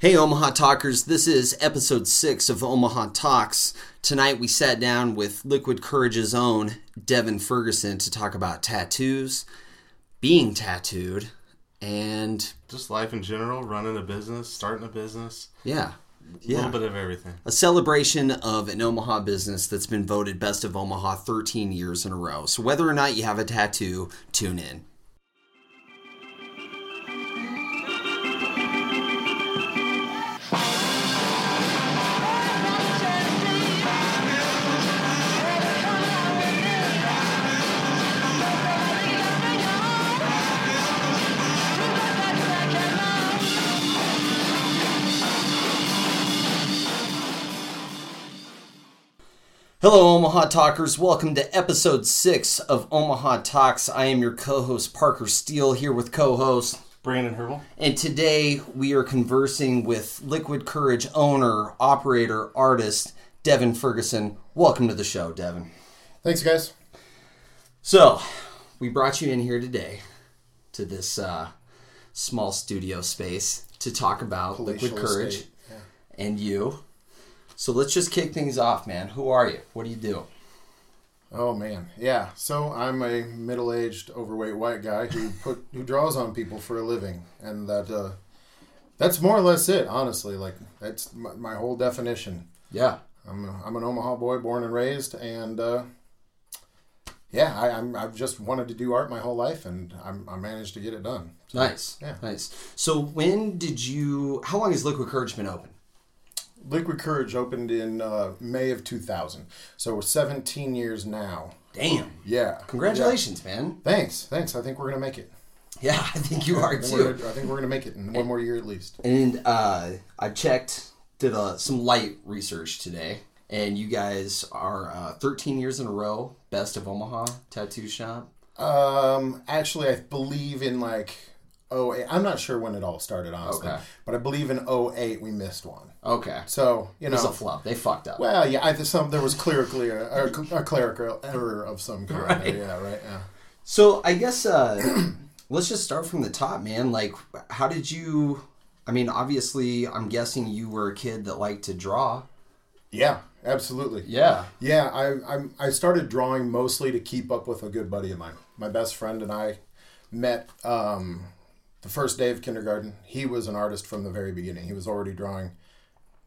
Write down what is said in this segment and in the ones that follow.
Hey, Omaha Talkers, this is episode six of Omaha Talks. Tonight we sat down with Liquid Courage's own Devin Ferguson to talk about tattoos, being tattooed, and Just life in general, running a business, starting a business, yeah, a yeah. little bit of everything. A celebration of an Omaha business that's been voted best of Omaha 13 years in a row. So, whether or not you have a tattoo, tune in. Hello, Omaha Talkers. Welcome to episode six of Omaha Talks. I am your co host, Parker Steele, here with co host. Brandon Herbal. And today we are conversing with Liquid Courage owner, operator, artist, Devin Ferguson. Welcome to the show, Devin. Thanks, guys. So, we brought you in here today to this uh, small studio space to talk about Liquid Courage. Yeah. and you. So, let's just kick things off, man. Who are you? What do you do? Oh man, yeah. So I'm a middle-aged, overweight white guy who put who draws on people for a living, and that uh, that's more or less it. Honestly, like that's my, my whole definition. Yeah. I'm a, I'm an Omaha boy, born and raised, and uh, yeah, I, I'm I've just wanted to do art my whole life, and I'm, I managed to get it done. Nice. Yeah. Nice. So, when did you, how long has Liquid Courage been open? Liquid Courage opened in uh, May of 2000, so we're 17 years now. Damn. Yeah. Congratulations, man. Thanks, thanks. I think we're gonna make it. Yeah, I think you are I think we're too. I think we're gonna make it in one more year at least. And uh, I checked, did uh, some light research today, and you guys are uh, 13 years in a row best of Omaha tattoo shop. Um, actually, I believe in like oh, I'm not sure when it all started, honestly, Okay. but I believe in 08 we missed one. Okay. So you know. It was a flub. They fucked up. well, yeah, I some there was clerically a, a, a clerical error of some kind. Right. Yeah, right. Yeah. So I guess uh, let's just start from the top, man. Like, how did you? I mean, obviously, I'm guessing you were a kid that liked to draw. Yeah, absolutely. Yeah. Yeah, I, I I started drawing mostly to keep up with a good buddy of mine. My best friend and I met um, the first day of kindergarten. He was an artist from the very beginning. He was already drawing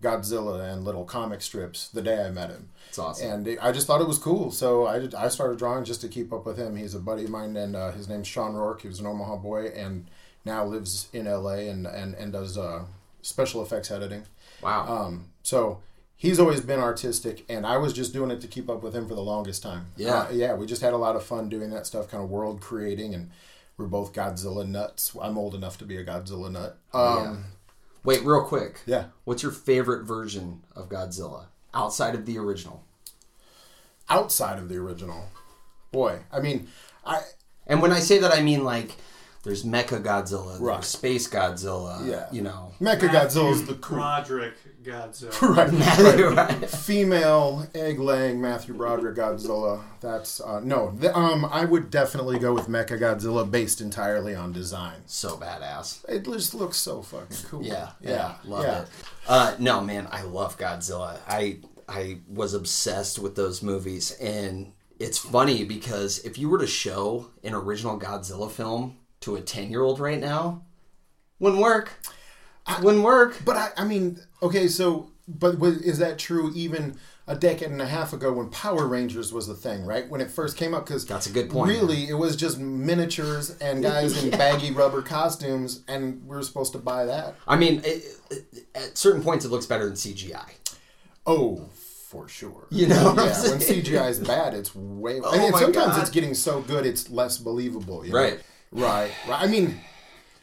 Godzilla and little comic strips the day I met him. It's awesome. And it- I just thought it was cool, so I, I started drawing just to keep up with him. He's a buddy of mine, and uh, his name's Sean Rourke. He was an Omaha boy and now lives in LA and, and, and does uh, special effects editing. Wow. Um, so he's always been artistic, and I was just doing it to keep up with him for the longest time. Yeah. Uh, yeah. We just had a lot of fun doing that stuff, kind of world creating, and we're both Godzilla nuts. I'm old enough to be a Godzilla nut. Um, Wait, real quick. yeah. What's your favorite version of Godzilla outside of the original? Outside of the original, boy, I mean, I And when I say that, I mean like there's Mecha Godzilla, Right. there's Space Godzilla. Yeah. You know. Mecha Godzilla's the cool. Broderick Godzilla. right, right. female egg laying Matthew Broderick Godzilla. That's uh, no. The, um, I would definitely go with Mecha Godzilla based entirely on design. So badass. It just looks so fucking cool. Yeah, yeah, love yeah. it. Uh, no, man, I love Godzilla. I I was obsessed with those movies, and it's funny because if you were to show an original Godzilla film to a ten year old right now, wouldn't work. Wouldn't work. But I, I mean, okay, so but is that true even a decade and a half ago when Power Rangers was the thing, right? When it first came up, because That's a good point. Really, it was just miniatures and guys in baggy rubber costumes, and we were supposed to buy that. I mean, it, it, at certain points, it looks better than CGI. Oh, for sure. You know yeah, when? CGI is bad, it's way. Oh I mean, sometimes God. it's getting so good, it's less believable. You know? Right. Right. Right. I mean,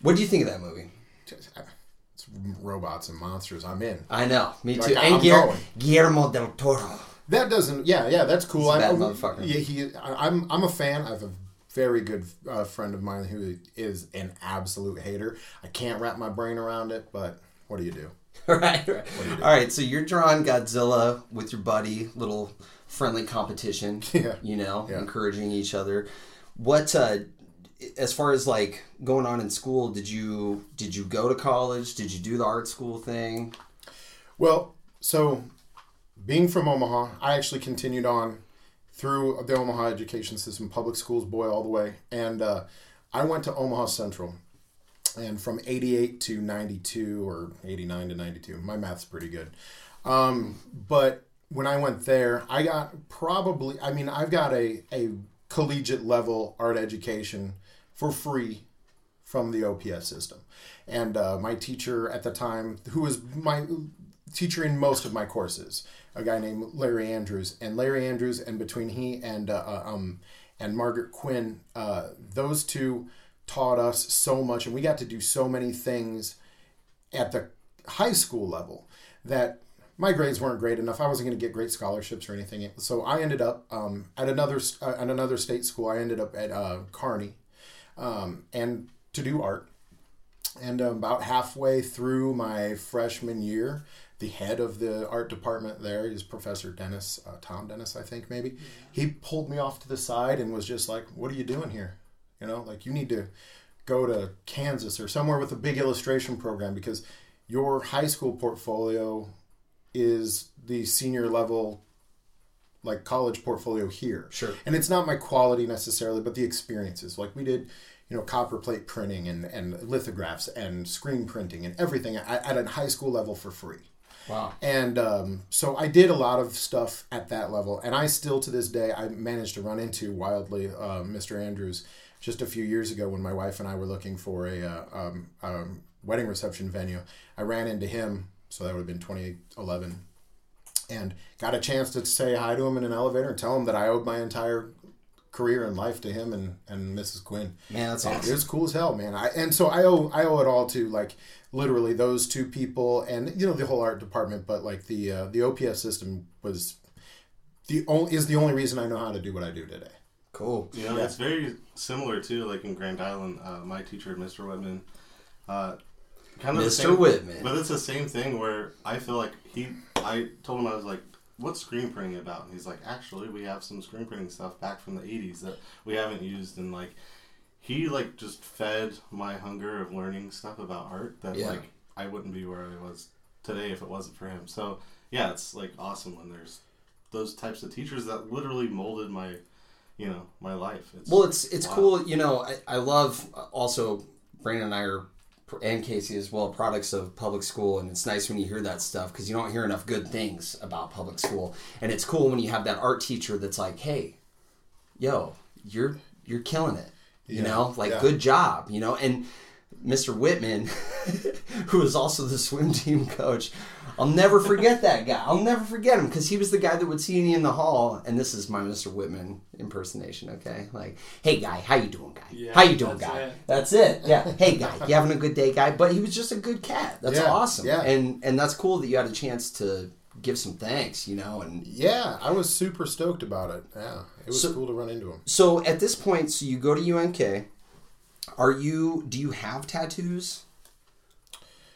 What do you think of that movie? Robots and monsters. I'm in. I know, me too. Like, and I'm Guillermo, going. Guillermo del Toro. That doesn't. Yeah, yeah, that's cool. He's a bad I'm, motherfucker. Yeah, he. I- I'm. I'm a fan. I have a very good uh, friend of mine who is an absolute hater. I can't wrap my brain around it, but what do you do? right, right. All right, so you're drawing Godzilla with your buddy, little friendly competition. Yeah. You know, Yeah. encouraging each other. What uh, as far as like going on in school, did you did you go to college? Did you do the art school thing? Well, so being from Omaha, I actually continued on through the Omaha education system, public schools, boy, all the way. And uh, I went to Omaha Central. And from 88 to 92 or 89 to 92, my math's pretty good. Um, but when I went there, I got probably, I mean, I've got a, a collegiate level art education for free from the OPS system. And uh, my teacher at the time, who was my teacher in most of my courses, a guy named Larry Andrews, and Larry Andrews, and between he and uh, uh, um, and Margaret Quinn, uh, those two taught us so much, and we got to do so many things at the high school level that my grades weren't great enough. I wasn't going to get great scholarships or anything. So I ended up um, at another uh, at another state school. I ended up at uh, Kearney, um, and to do art. And about halfway through my freshman year, the head of the art department there is Professor Dennis, uh, Tom Dennis, I think maybe. He pulled me off to the side and was just like, "What are you doing here? You know, like you need to go to Kansas or somewhere with a big illustration program because your high school portfolio is the senior level." Like college portfolio here Sure. and it's not my quality necessarily but the experiences like we did you know copper plate printing and, and lithographs and screen printing and everything at, at a high school level for free Wow. and um, so I did a lot of stuff at that level, and I still to this day I managed to run into wildly uh, Mr. Andrews just a few years ago when my wife and I were looking for a uh, um, um, wedding reception venue. I ran into him, so that would have been 2011, and got a chance to say hi to him in an elevator and tell him that I owed my entire career and life to him and, and Mrs. Quinn. Man, that's awesome. It was cool as hell, man. I and so I owe I owe it all to like literally those two people and you know the whole art department, but like the uh, the OPS system was the only is the only reason I know how to do what I do today. Cool. You know, Yeah. it's very similar too. Like in Grand Island, uh, my teacher, Mr. Whitman, uh, kind of Mr. same- Whitman. But it's the same thing where I feel like he. I told him I was like, "What's screen printing about?" And he's like, "Actually, we have some screen printing stuff back from the '80s that we haven't used." And like, he like just fed my hunger of learning stuff about art that Yeah. like I wouldn't be where I was today if it wasn't for him. So yeah, it's like awesome when there's those types of teachers that literally molded my, you know, my life. It's, Well, it's it's Wow. cool. You know, I, I love uh, also Brandon and I are and Casey as well products of public school, and it's nice when you hear that stuff because you don't hear enough good things about public school, and it's cool when you have that art teacher that's like, hey, yo, you're you're killing it. You Yeah. know, like Yeah. good job. You know, and Mr. Whitman, who is also the swim team coach. I'll never forget that guy. I'll never forget him because he was the guy that would see me in the hall. And this is my Mr. Whitman impersonation. Okay, like, hey guy, how you doing, guy? Yeah, how you doing, that's guy? it. That's it. Yeah. Hey guy, you having a good day, guy? But he was just a good cat. That's Yeah, awesome. yeah. And and that's cool that you had a chance to give some thanks. You know, and Yeah, I was super stoked about it. Yeah, it was So- cool to run into him. So at this point, so you go to UNK. Are you? Do you have tattoos?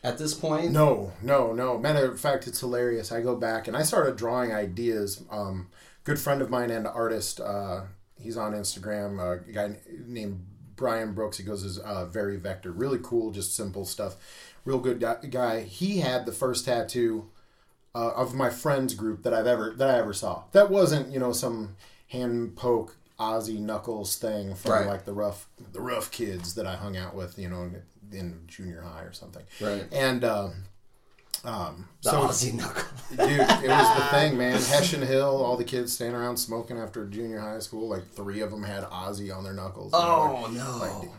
At this point, No, no, no. Matter of fact, it's hilarious. I go back and I started drawing ideas. Um, good friend of mine and artist. Uh, he's on Instagram. Uh, a guy named Brian Brooks. He goes as uh, very vector. Really cool, just simple stuff. Real good guy-. He had the first tattoo uh, of my friends group that I've ever that I ever saw. That wasn't you know some hand poke Ozzy Knuckles thing from Right. like the rough the rough kids that I hung out with. You know in junior high or something. Right. And um, um, the so Ozzy knuckle. dude, it was the thing, man. Hessian Hill, all the kids standing around smoking after junior high school. Like three of them had Ozzy on their knuckles. Oh Like, no!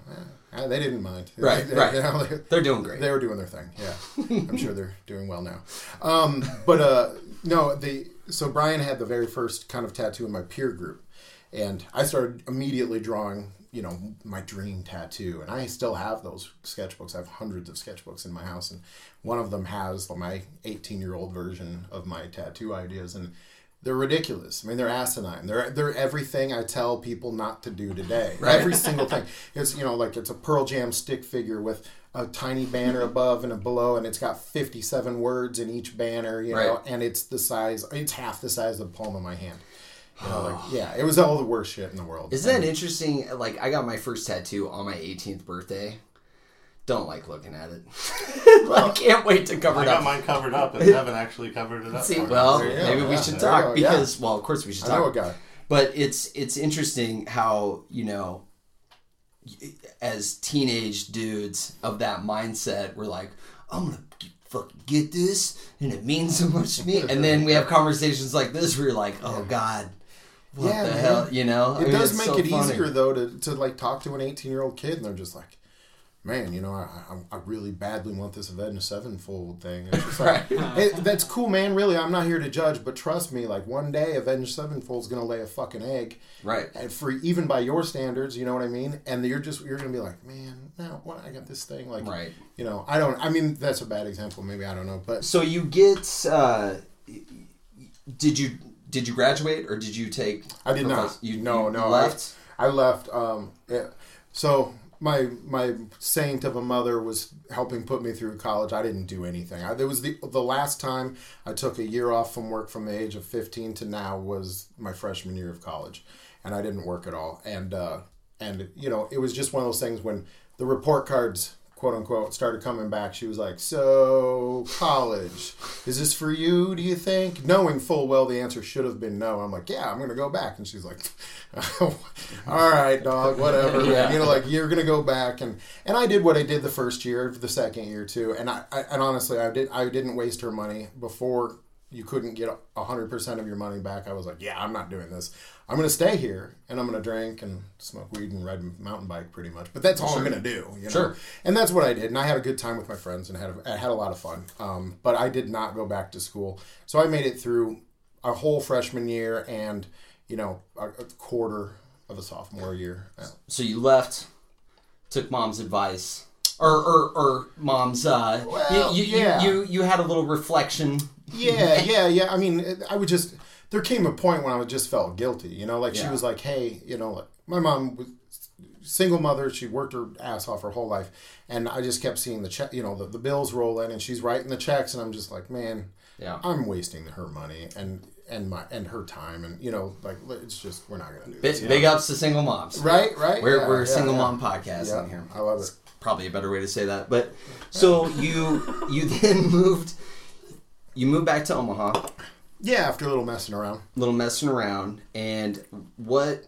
eh, they didn't mind. Right, They- right. you know, they- They're doing great. they were doing their thing. Yeah, I'm sure they're doing well now. Um, but uh, no, the so Brian had the very first kind of tattoo in my peer group, and I started immediately drawing. You know, my dream tattoo, and I still have those sketchbooks. I have hundreds of sketchbooks in my house, and one of them has my 18 year old version of my tattoo ideas, and they're ridiculous. I mean, they're asinine. They're they're everything I tell people not to do today. Right. Every single thing. It's you know like it's a Pearl Jam stick figure with a tiny banner above and a below, and it's got 57 words in each banner. You know, Right. and it's the size. It's half the size of the palm of my hand. You know, like, yeah, it was all the worst shit in the world. Isn't that interesting? Like, I got my first tattoo on my 18th birthday. Don't like looking at it. I can't wait to cover I it got mine covered up, and haven't actually covered it up. See, well, There you go. maybe we Yeah, should talk go, yeah. because, well, of course we should I know a talk. guy. But it's it's interesting how you know, as teenage dudes of that mindset, we're like, I'm gonna fucking get this, and it means so much to me. And then we have conversations like this where you're like, oh god, what Yeah, the man. hell, you know? I It mean, does make so it funny. easier though to, to like talk to an 18 year old kid and they're just like, man, you know, I, I, I really badly want this Avenged Sevenfold thing. It's just like, hey, that's cool, man. Really, I'm not here to judge, but trust me, like one day Avenged Sevenfold's gonna lay a fucking egg, Right. and for even by your standards, you know what I mean. And you're just you're gonna be like, man, now what I got this thing, like, Right. you know, I don't. I mean, that's a bad example. Maybe I don't know, but So you get? Uh, did you did you graduate or did you take? I did not. You no, you no. left. I, I left. Um, yeah. So my my saint of a mother was helping put me through college. I didn't do anything. I, there was the the last time I took a year off from work from the age of fifteen to now was my freshman year of college, and I didn't work at all. And uh, and you know it was just one of those things when the report cards quote unquote started coming back she was like so college is this for you do you think? Knowing full well the answer should have been no i'm like yeah i'm gonna go back. And she's like all right dog whatever Yeah. you know like you're gonna go back. And and i did what i did the first year the second year too and i, I and honestly i did i didn't waste her money. Before you couldn't get 100% of your money back i was like yeah i'm not doing this i'm gonna stay here and i'm gonna drink and smoke weed and ride mountain bike pretty much but that's all i'm gonna do you know? Sure. and that's what I did, and I had a good time with my friends and had a, I had a lot of fun. Um, but I did not go back to school, so I made it through a whole freshman year and you know a, a quarter of a sophomore year. Yeah. So you left, took mom's advice, or or, or mom's. Uh, Well, you, you, yeah. you, you you had a little reflection. Yeah, yeah, yeah. I mean, I would just there came a point when I just felt guilty. You know, like she was like, "Hey, you know, like, my mom was single mother. She worked her ass off her whole life, and I just kept seeing the check, you know, the, the bills roll in, and she's writing the checks, and I'm just like, man, Yeah. I'm wasting her money and and my and her time, and you know, like it's just we're not gonna do Big, this, big ups to single moms. right? Right? We're, Yeah, we're a yeah, single yeah. mom podcast Yeah, in here. I love it. Probably a better way to say that. But so you you then moved. You moved back to Omaha. Yeah, after a little messing around. little messing around and what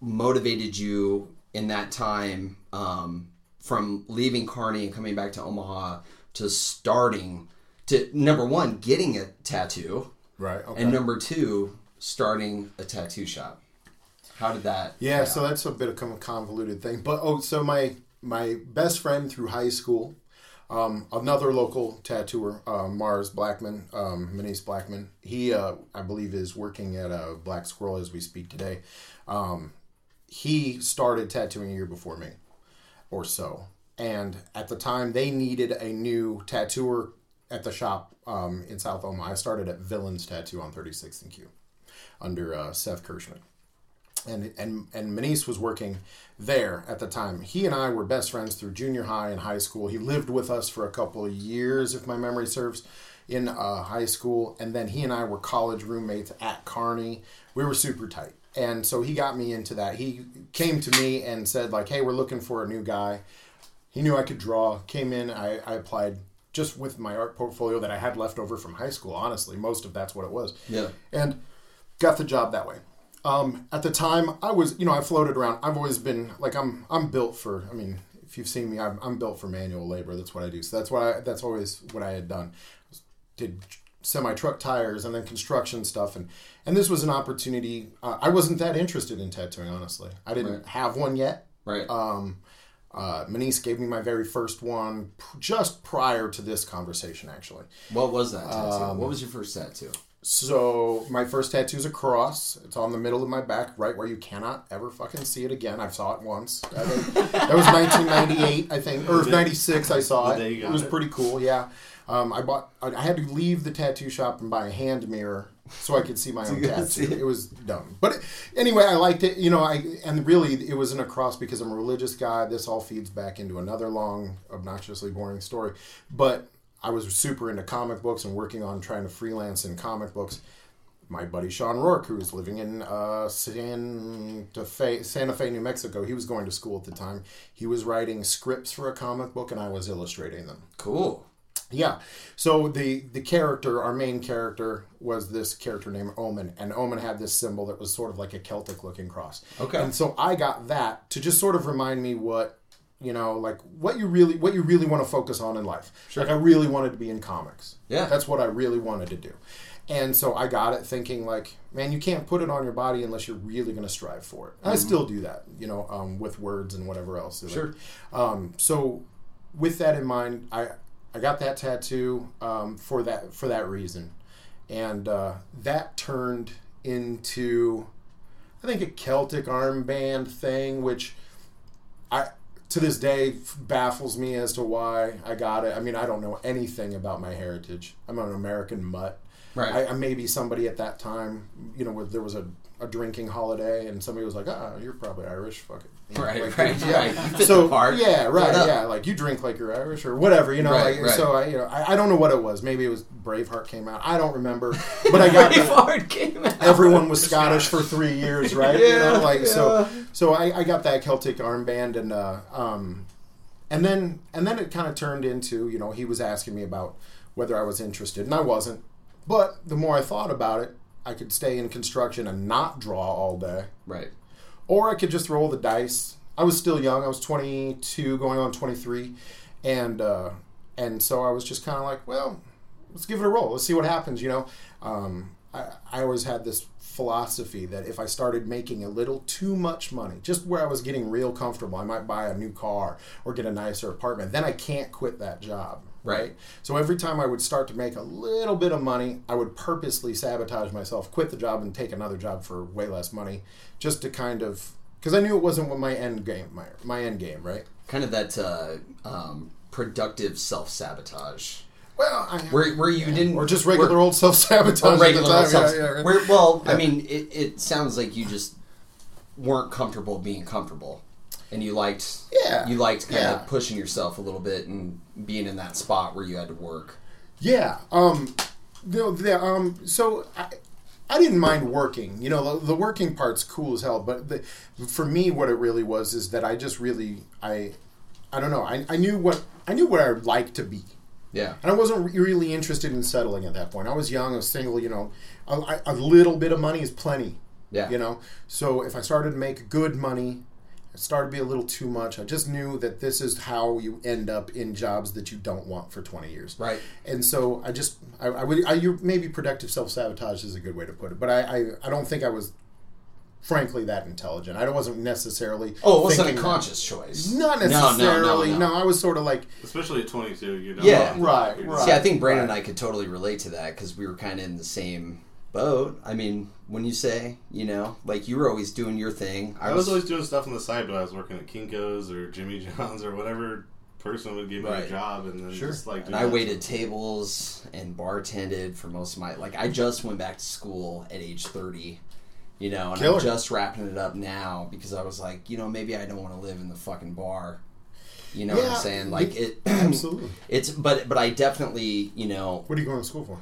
motivated you in that time um, from leaving Kearney and coming back to Omaha to starting to number one getting a tattoo Right. Okay. and number two starting a tattoo shop how did that Yeah, so out? that's a bit of a convoluted thing. But oh, so my my best friend through high school, um, another local tattooer, uh, Mars Blackman, um, Manice Blackman. He, uh, I believe, is working at a Black Squirrel as we speak today. Um, he started tattooing a year before me, or so. And at the time, they needed a new tattooer at the shop um, in South Omaha. I started at Villains Tattoo on 36th and Q under uh, Seth Kirschman and and and Manice was working there at the time. He and I were best friends through junior high and high school. He lived with us for a couple of years, if my memory serves, in uh, high school, and then he and I were college roommates at Kearney. We were super tight, and so he got me into that. He came to me and said like, "Hey, we're looking for a new guy." He knew I could draw. Came in. I, I applied just with my art portfolio that I had left over from high school. Honestly, most of that's what it was yeah and got the job that way. Um, at the time, I was, you know, I floated around. I've always been like, I'm, I'm built for. I mean, if you've seen me, I'm, I'm built for manual labor. That's what I do. So that's what I, that's always what I had done. Did semi truck tires and then construction stuff, and and this was an opportunity. Uh, I wasn't that interested in tattooing, honestly. I didn't Right. have one yet. right Um, uh, Manice gave me my very first one p- just prior to this conversation, actually. what was that tattoo um, what was your first tattoo So my first tattoo is a cross. It's on the middle of my back, right where you cannot ever fucking see it again. I saw it once. I think- that was 1998, I think, or 96. I saw it. It was pretty cool. Yeah. Um, I bought. I I had to leave the tattoo shop and buy a hand mirror so I could see my own you could see tattoo. it. It was dumb, but anyway, I liked it. You know, I and really it wasn't a cross because I'm a religious guy. This all feeds back into another long, obnoxiously boring story, but I was super into comic books and working on trying to freelance in comic books my buddy Sean Rourke, who was living in uh, Santa Fe, Santa Fe, New Mexico. He was going to school at the time. He was writing scripts for a comic book, and I was illustrating them. Cool. Yeah. So the the character, our main character, was this character named Omen, and Omen had this symbol that was sort of like a Celtic looking cross. Okay. And so I got that to just sort of remind me what you know, like what you really what you really want to focus on in life. Sure. Like I really wanted to be in comics. Yeah. That's what I really wanted to do. And so I got it thinking like, man, you can't put it on your body unless you're really going to strive for it. And I still do that, you know, um, with words and whatever else. Like, Sure. um, so with that in mind, I I got that tattoo um, for that for that reason, and uh, that turned into I think a Celtic armband thing, which I to this day baffles me as to why I got it. I mean, I don't know anything about my heritage. I'm an American mutt. Right. I, I maybe somebody at that time, you know, where there was a, a drinking holiday and somebody was like, "Ah, you're probably Irish. Fuck it." You know, Right, like, right, yeah. right. You fit so the part. yeah, right, What up? yeah. Like you drink like you're Irish or whatever, you know. Right, like right. so, I you know, I, I don't know what it was. Maybe it was Braveheart came out. I don't remember, but I got the, Braveheart came out. everyone was Scottish for three years, right? you know, Yeah, like so. So I, I got that Celtic armband, and uh, um, and then and then it kind of turned into you know he was asking me about whether I was interested, and I wasn't. But the more I thought about it, I could stay in construction and not draw all day, Right. Or I could just roll the dice. I was still young. I was 22, going on 23, and uh, and so I was just kind of like, well, let's give it a roll. Let's see what happens. You know, um, I, I always had this philosophy that if I started making a little too much money, just where I was getting real comfortable, I might buy a new car or get a nicer apartment. Then I can't quit that job. Right. So every time I would start to make a little bit of money, I would purposely sabotage myself, quit the job, and take another job for way less money, just to kind of because I knew it wasn't what my end game, my my end game, right? Kind of that uh, um, productive self sabotage. Well, I, Where, where you didn't. or just regular where- old self sabotage. regular at the time. self- Yeah, yeah, where, well, I mean, it, it sounds like you just weren't comfortable being comfortable. And you liked, Yeah. you liked kind Yeah. of pushing yourself a little bit and being in that spot where you had to work. Yeah. Um. The, the, um. So I, I didn't mind working. You know, the, the working part's cool as hell. But the, for me, what it really was is that I just really I, I don't know. I, I knew what I knew what I'd like to be. Yeah. And I wasn't really interested in settling at that point. I was young, I was single, you know. A, a little bit of money is plenty. Yeah. You know? So if I started to make good money, it started to be a little too much. I just knew that this is how you end up in jobs that you don't want for 20 years. Right. And so I just, I, I would, I, you, maybe productive self sabotage is a good way to put it. But I, I, I don't think I was, frankly, that intelligent. I wasn't necessarily. Oh, it wasn't a thinking that. conscious choice. Not necessarily. No, no, no, necessarily. no. I was sort of like, Especially at 22, you know. Yeah. Right, You're right. just- See, I think Brandon Right. and I could totally relate to that because we were kind of in the same boat. I mean, when you say, you know, like you were always doing your thing. I was always doing stuff on the side, but I was working at Kinko's or Jimmy John's or whatever person would give me Right. a job, and then Sure. just like. and I that. waited tables and bartended for most of my like. I just went back to school at age thirty, you know, and Killer. I'm just wrapping it up now because I was like, you know, maybe I don't want to live in the fucking bar. You know what I'm saying? Like it. absolutely. It's but but I definitely you know What are you going to school for?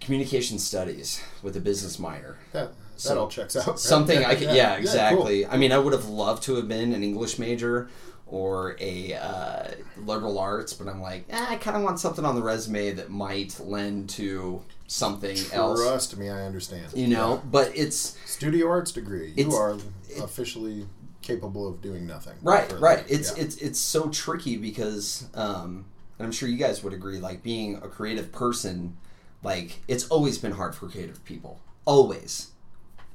communication studies with a business minor. That that So- all checks out. Something I could, yeah, cool. exactly. I mean, I would have loved to have been an English major or a uh, liberal arts, but I'm like, eh, I kind of want something on the resume that might lend to something else. Trust me, I understand. You know, but it's Studio arts degree. You are officially capable of doing nothing. right, right. It's Yeah. it's it's so tricky because, um, and I'm sure you guys would agree. Like being a creative person, like it's always been hard for creative people. Always,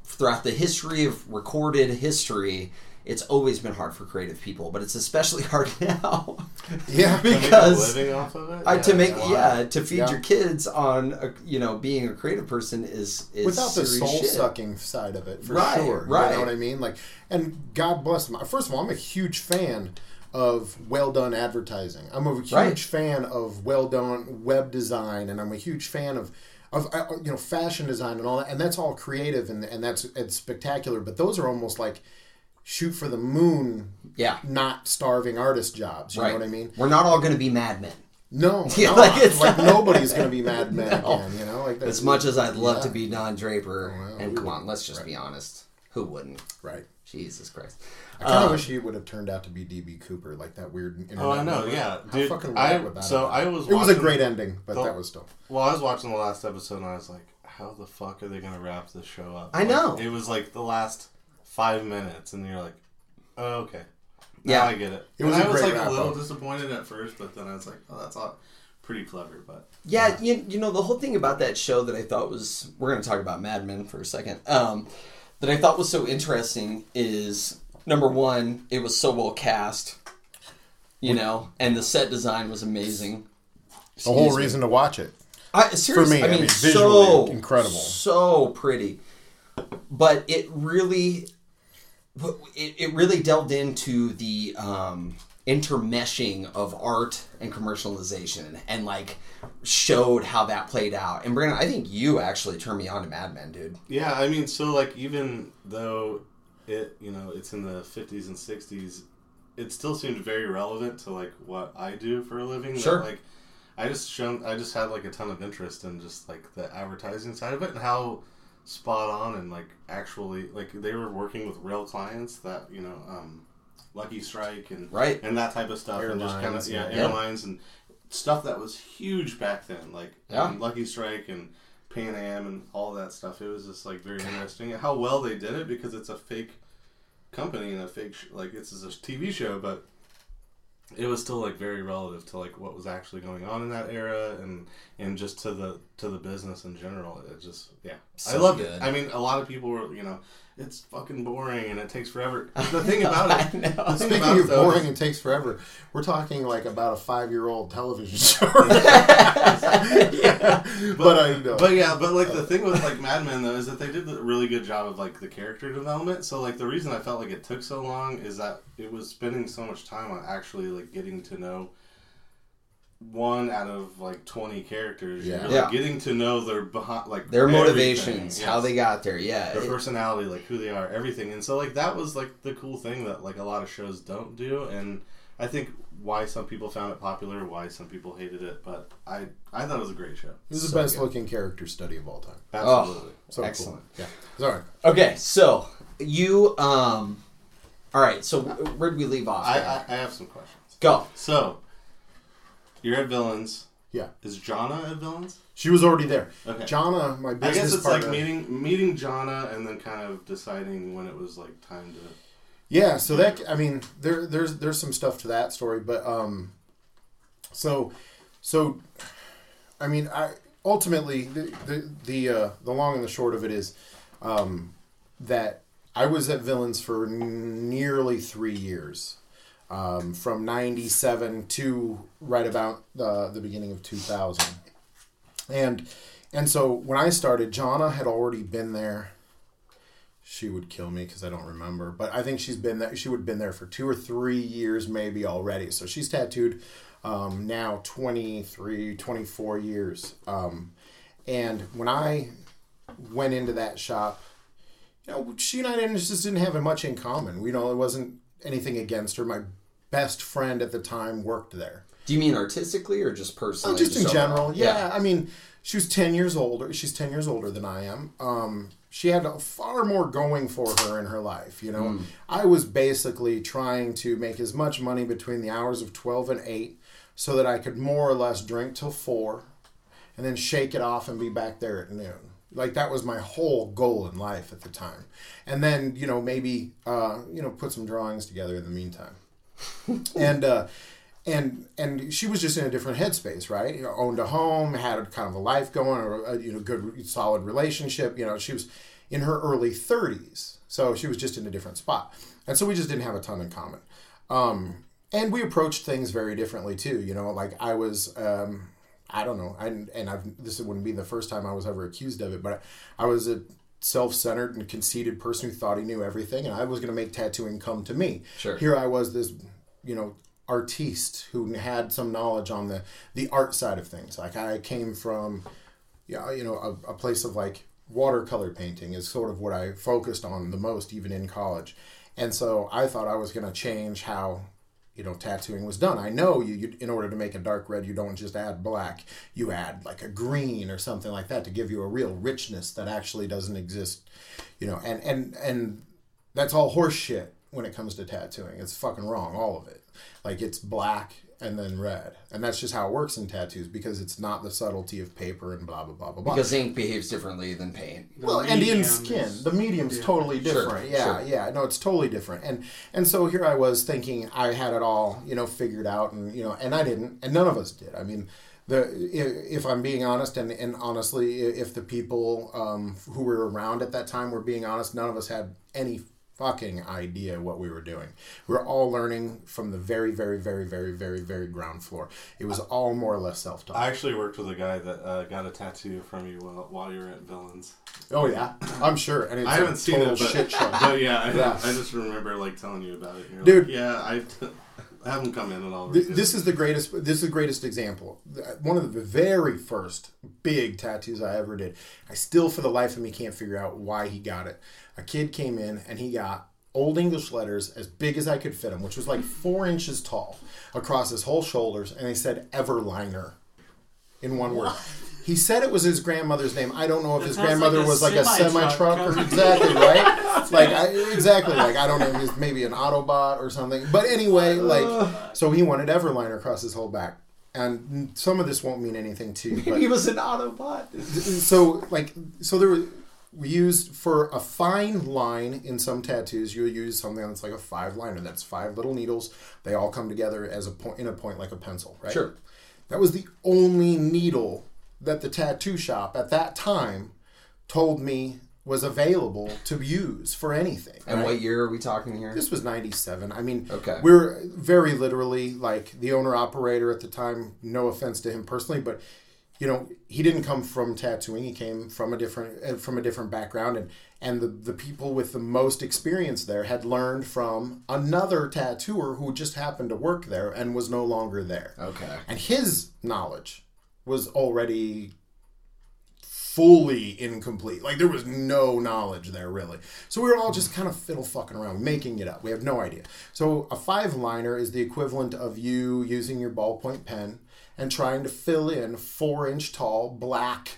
throughout the history of recorded history, it's always been hard for creative people. But it's especially hard now. yeah. To make a because living off of it. I, to make yeah to feed Yeah. your kids on a, you know being a creative person is, is Without the serious soul shit. sucking side of it, for Right, sure. right. You know what I mean? Like, and God bless them. First of all, I'm a huge fan of well done advertising. I'm a huge Right. fan of well done web design, and I'm a huge fan of. Of uh, you know fashion design and all that, and that's all creative and and that's it's spectacular. But those are almost like shoot for the moon, Yeah, not starving artist jobs. You right. know what I mean? We're not all going to be madmen. No, Yeah, no, like, like, it's not- nobody's gonna be Mad Men No. again. You know, like As much as I'd love yeah. to be Don Draper, Well, and come would- on, let's just be honest, who wouldn't? right. Jesus Christ! I kind of Um, wish he would have turned out to be DB Cooper, like that weird. Internet Oh, I know. movie. Yeah, How dude. fucking I rad would that so have? I was. It was a great ending, but the- that was still. Well, I was watching the last episode and I was like, how the fuck are they gonna wrap this show up? I Like, know. It was like the last five minutes, and you're like, oh, okay. Now Yeah. I get it. It was and a I was like a little wrap-up. disappointed at first, but then I was like, oh, that's all pretty clever. But Yeah, you, you know the whole thing about that show that I thought was we're going to talk about Mad Men for a second. Um, that I thought was so interesting is number one, it was so well cast, you know, and the set design was amazing. The whole me. reason to watch it. I, seriously, me, I I mean, mean, so incredible. so pretty, but it really, it, it really delved into the um, intermeshing of art and commercialization, and like showed how that played out. And Brandon, I think you actually turned me on to Mad Men, dude. yeah, I mean, so like even though it, you know, it's in the 50s and 60s, it still seemed very relevant to like what I do for a living. that, Sure. like I just shown I just had like a ton of interest in just like the advertising side of it and how spot on and like actually like they were working with real clients that you know um, Lucky Strike and Right. and that type of stuff and just kind of yeah yeah. airlines and stuff that was huge back then like Yeah. Lucky Strike and Pan Am and all that stuff. It was just like very interesting how well they did it because it's a fake company and a fake sh- like it's a TV show, but it was still like very relative to like what was actually going on in that era and and just to the to the business in general. It just yeah, I loved good. it. I mean, a lot of people were you know it's fucking boring and it takes forever. The thing about it, know. the thing Speaking about of though, boring is- and takes forever, we're talking like about a five-year-old television show. yeah. but I know. But yeah, but like the thing with like Mad Men though is that they did a really good job of like the character development. So like the reason I felt like it took so long is that it was spending so much time on actually like getting to know one out of like twenty characters. Yeah. You're, Yeah. like, getting to know their behind like Their everything. motivations, how they got there, yeah. their It- personality, like who they are, everything. And so like that was like the cool thing that like a lot of shows don't do and I think why some people found it popular, why some people hated it, but I I thought it was a great show. This is So the best good. looking character study of all time. Absolutely. So cool. Excellent. Yeah. Sorry. Okay, so you um, all right. So where did we leave off? I. I, I have some questions. Go. So, you're at Villains. Yeah. Is Jonna at Villains? She was already there. Okay. Jonna, my business I guess it's partner. like meeting meeting Jonna and then kind of deciding when it was like time to. Yeah, so that I mean, there there's there's some stuff to that story, but um, so so, I mean, I ultimately the the the, uh, the long and the short of it is, um, that I was at Villains for n- nearly three years, um, from '97 to right about uh, the beginning of 2000, and and so when I started, Jonna had already been there she would kill me because I don't remember. But I think she's been there. She would have been there for two or three years, maybe already. So she's tattooed um, now 23, 24 years. Um, and when I went into that shop, you know, she and I didn't, just didn't have much in common. We know it wasn't anything against her. My best friend at the time worked there. Do you mean artistically or just personally? Oh, just in overall? general, yeah. I mean, she was ten years older. She's ten years older than I am. Um, she had far more going for her in her life. You know, I was basically trying to make as much money between the hours of twelve and eight, so that I could more or less drink till four, and then shake it off and be back there at noon. Like that was my whole goal in life at the time, and then you know maybe uh, you know put some drawings together in the meantime, and. Uh, and and she was just in a different headspace, right? You know, owned a home, had a kind of a life going, or a, you know, good solid relationship. You know, she was in her early thirties, so she was just in a different spot, and so we just didn't have a ton in common. Um, and we approached things very differently too. You know, like I was. Um, I don't know, I, and I've, this wouldn't be the first time I was ever accused of it, but I was a self-centered and conceited person who thought he knew everything, and I was going to make tattooing come to me. Sure. Here I was, this you know artiste who had some knowledge on the the art side of things. Like I came from, yeah, you know, a, a place of like watercolor painting is sort of what I focused on the most, even in college. And so I thought I was going to change how you know tattooing was done. I know you, you in order to make a dark red, you don't just add black. You add like a green or something like that to give you a real richness that actually doesn't exist. You know, and and and that's all horse shit when it comes to tattooing. It's fucking wrong, all of it. Like it's black and then red, and that's just how it works in tattoos because it's not the subtlety of paper and blah blah blah blah blah. Because ink behaves differently than paint. Well, and in skin, is the medium's totally Sure, different. yeah, sure. yeah. No, it's totally different. And and so here I was thinking I had it all, you know, figured out, and you know, and I didn't, and none of us did. I mean, the if, if I'm being honest, and and honestly, if the people um, who were around at that time were being honest, none of us had any fucking idea what we were doing. We are all learning from the very, very, very, very, very, very ground floor. It was all more or less self taught. I actually worked with a guy that uh, got a tattoo from you while, while you were at Villains. Oh yeah, I'm sure. And it's I haven't seen it, but, shit show. but yeah, I, Yeah. I just remember like telling you about it. You're Dude. like, yeah, I haven't come in at all. Th- This is the greatest. This is the greatest example. One of the very first big tattoos I ever did. I still, for the life of me, can't figure out why he got it. A kid came in and he got old English letters as big as I could fit them, which was like four inches tall, across his whole shoulders, and they said Everliner in one word. He said it was his grandmother's name. I don't know if That his grandmother like was like a semi semi-truck or exactly right. like I, exactly like I don't know, he's maybe an Autobot or something. But anyway, like uh. so he wanted Everliner across his whole back. And some of this won't mean anything to you, but He was an Autobot. so like so there was we used for a fine line in some tattoos you'll use something that's like a five liner that's five little needles they all come together as a point in a point like a pencil right Sure. that was the only needle that the tattoo shop at that time told me was available to use for anything And right? what year are we talking here? This was 97. I mean, Okay. we're very literally like the owner operator at the time, no offense to him personally, but you know, he didn't come from tattooing. He came from a different uh, from a different background and and the the people with the most experience there had learned from another tattooer who just happened to work there and was no longer there. Okay. And his knowledge was already fully incomplete. Like there was no knowledge there really. So we were all just kind of fiddle fucking around, making it up. We have no idea. So a five liner is the equivalent of you using your ballpoint pen and trying to fill in four inch tall black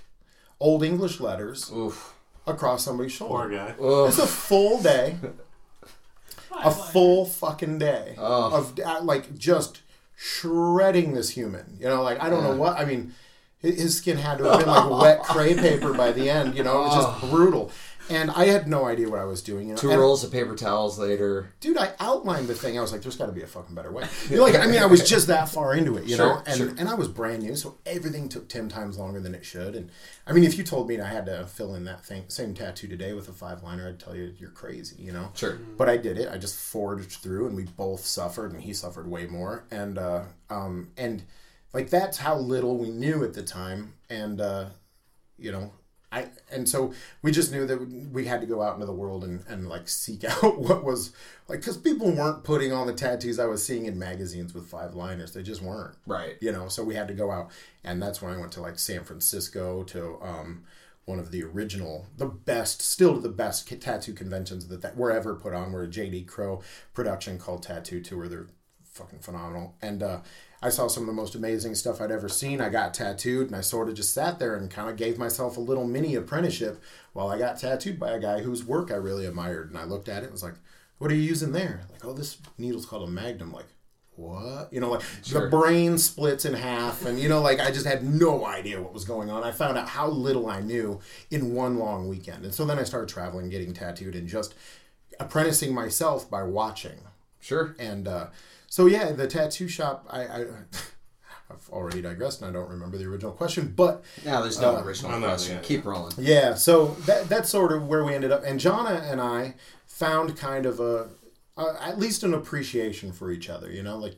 old English letters Oof. across somebody's shoulder. Poor shoulder. guy. It's a full day a full fucking day of uh, like just shredding this human. You know, like I don't know what I mean. His skin had to have been like wet cray paper by the end. You know, it was just oh. brutal. And I had no idea what I was doing. You know, Two And- rolls of paper towels later. dude, I outlined the thing. I was like, "There's got to be a fucking better way." You know, like, I mean, I was just that far into it, you Sure, know, and sure. and I was brand new, so everything took ten times longer than it should. And I mean, if you told me I had to fill in that thing, same tattoo today with a five liner, I'd tell you you're crazy, you know. Sure. But I did it. I just forged through, and we both suffered, and he suffered way more. And uh, um, and like that's how little we knew at the time, and uh, you know. I, and so we just knew that we had to go out into the world and, and like seek out what was like because people weren't putting on the tattoos I was seeing in magazines with five liners they just weren't. Right. you know so we had to go out and that's when i went to like san francisco to um, one of the original the best still the best tattoo conventions that, that were ever put on were a jd crow production called tattoo tour. They're fucking phenomenal. And uh, i saw some of the most amazing stuff i'd ever seen. I got tattooed and i sort of just sat there and kind of gave myself a little mini apprenticeship while i got tattooed by a guy whose work i really admired. And i looked at it and was like what are you using there? Like oh this needle's called a magnum. Like what? You know like Sure. the brain splits in half and you know like i just had no idea what was going on. I found out how little i knew in one long weekend. And so then i started traveling getting tattooed and just apprenticing myself by watching. Sure. and uh, so yeah the tattoo shop i, I i've already digressed and i don't remember the original question but yeah, there's no Uh, original no, no, question. Keep rolling. yeah, so that that's sort of where we ended up. And Jonna and I found kind of a, a at least an appreciation for each other. You know, like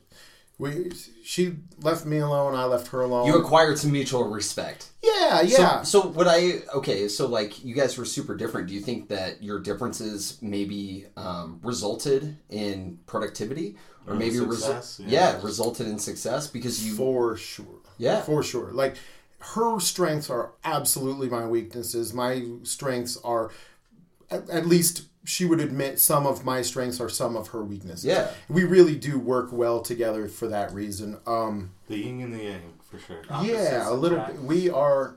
we she left me alone, I left her alone. You acquired some mutual respect. yeah, yeah. So, so would I? Okay, so like you guys were super different. Do you think that your differences maybe um, resulted in productivity, or Or maybe resu- yeah. yeah. resulted in success because you for sure. Yeah. for sure. Like her strengths are absolutely my weaknesses. My strengths are at, at least she would admit some of my strengths are some of her weaknesses. Yeah. we really do work well together for that reason. Um, The yin and the yang, for sure. yeah, a little bit. We are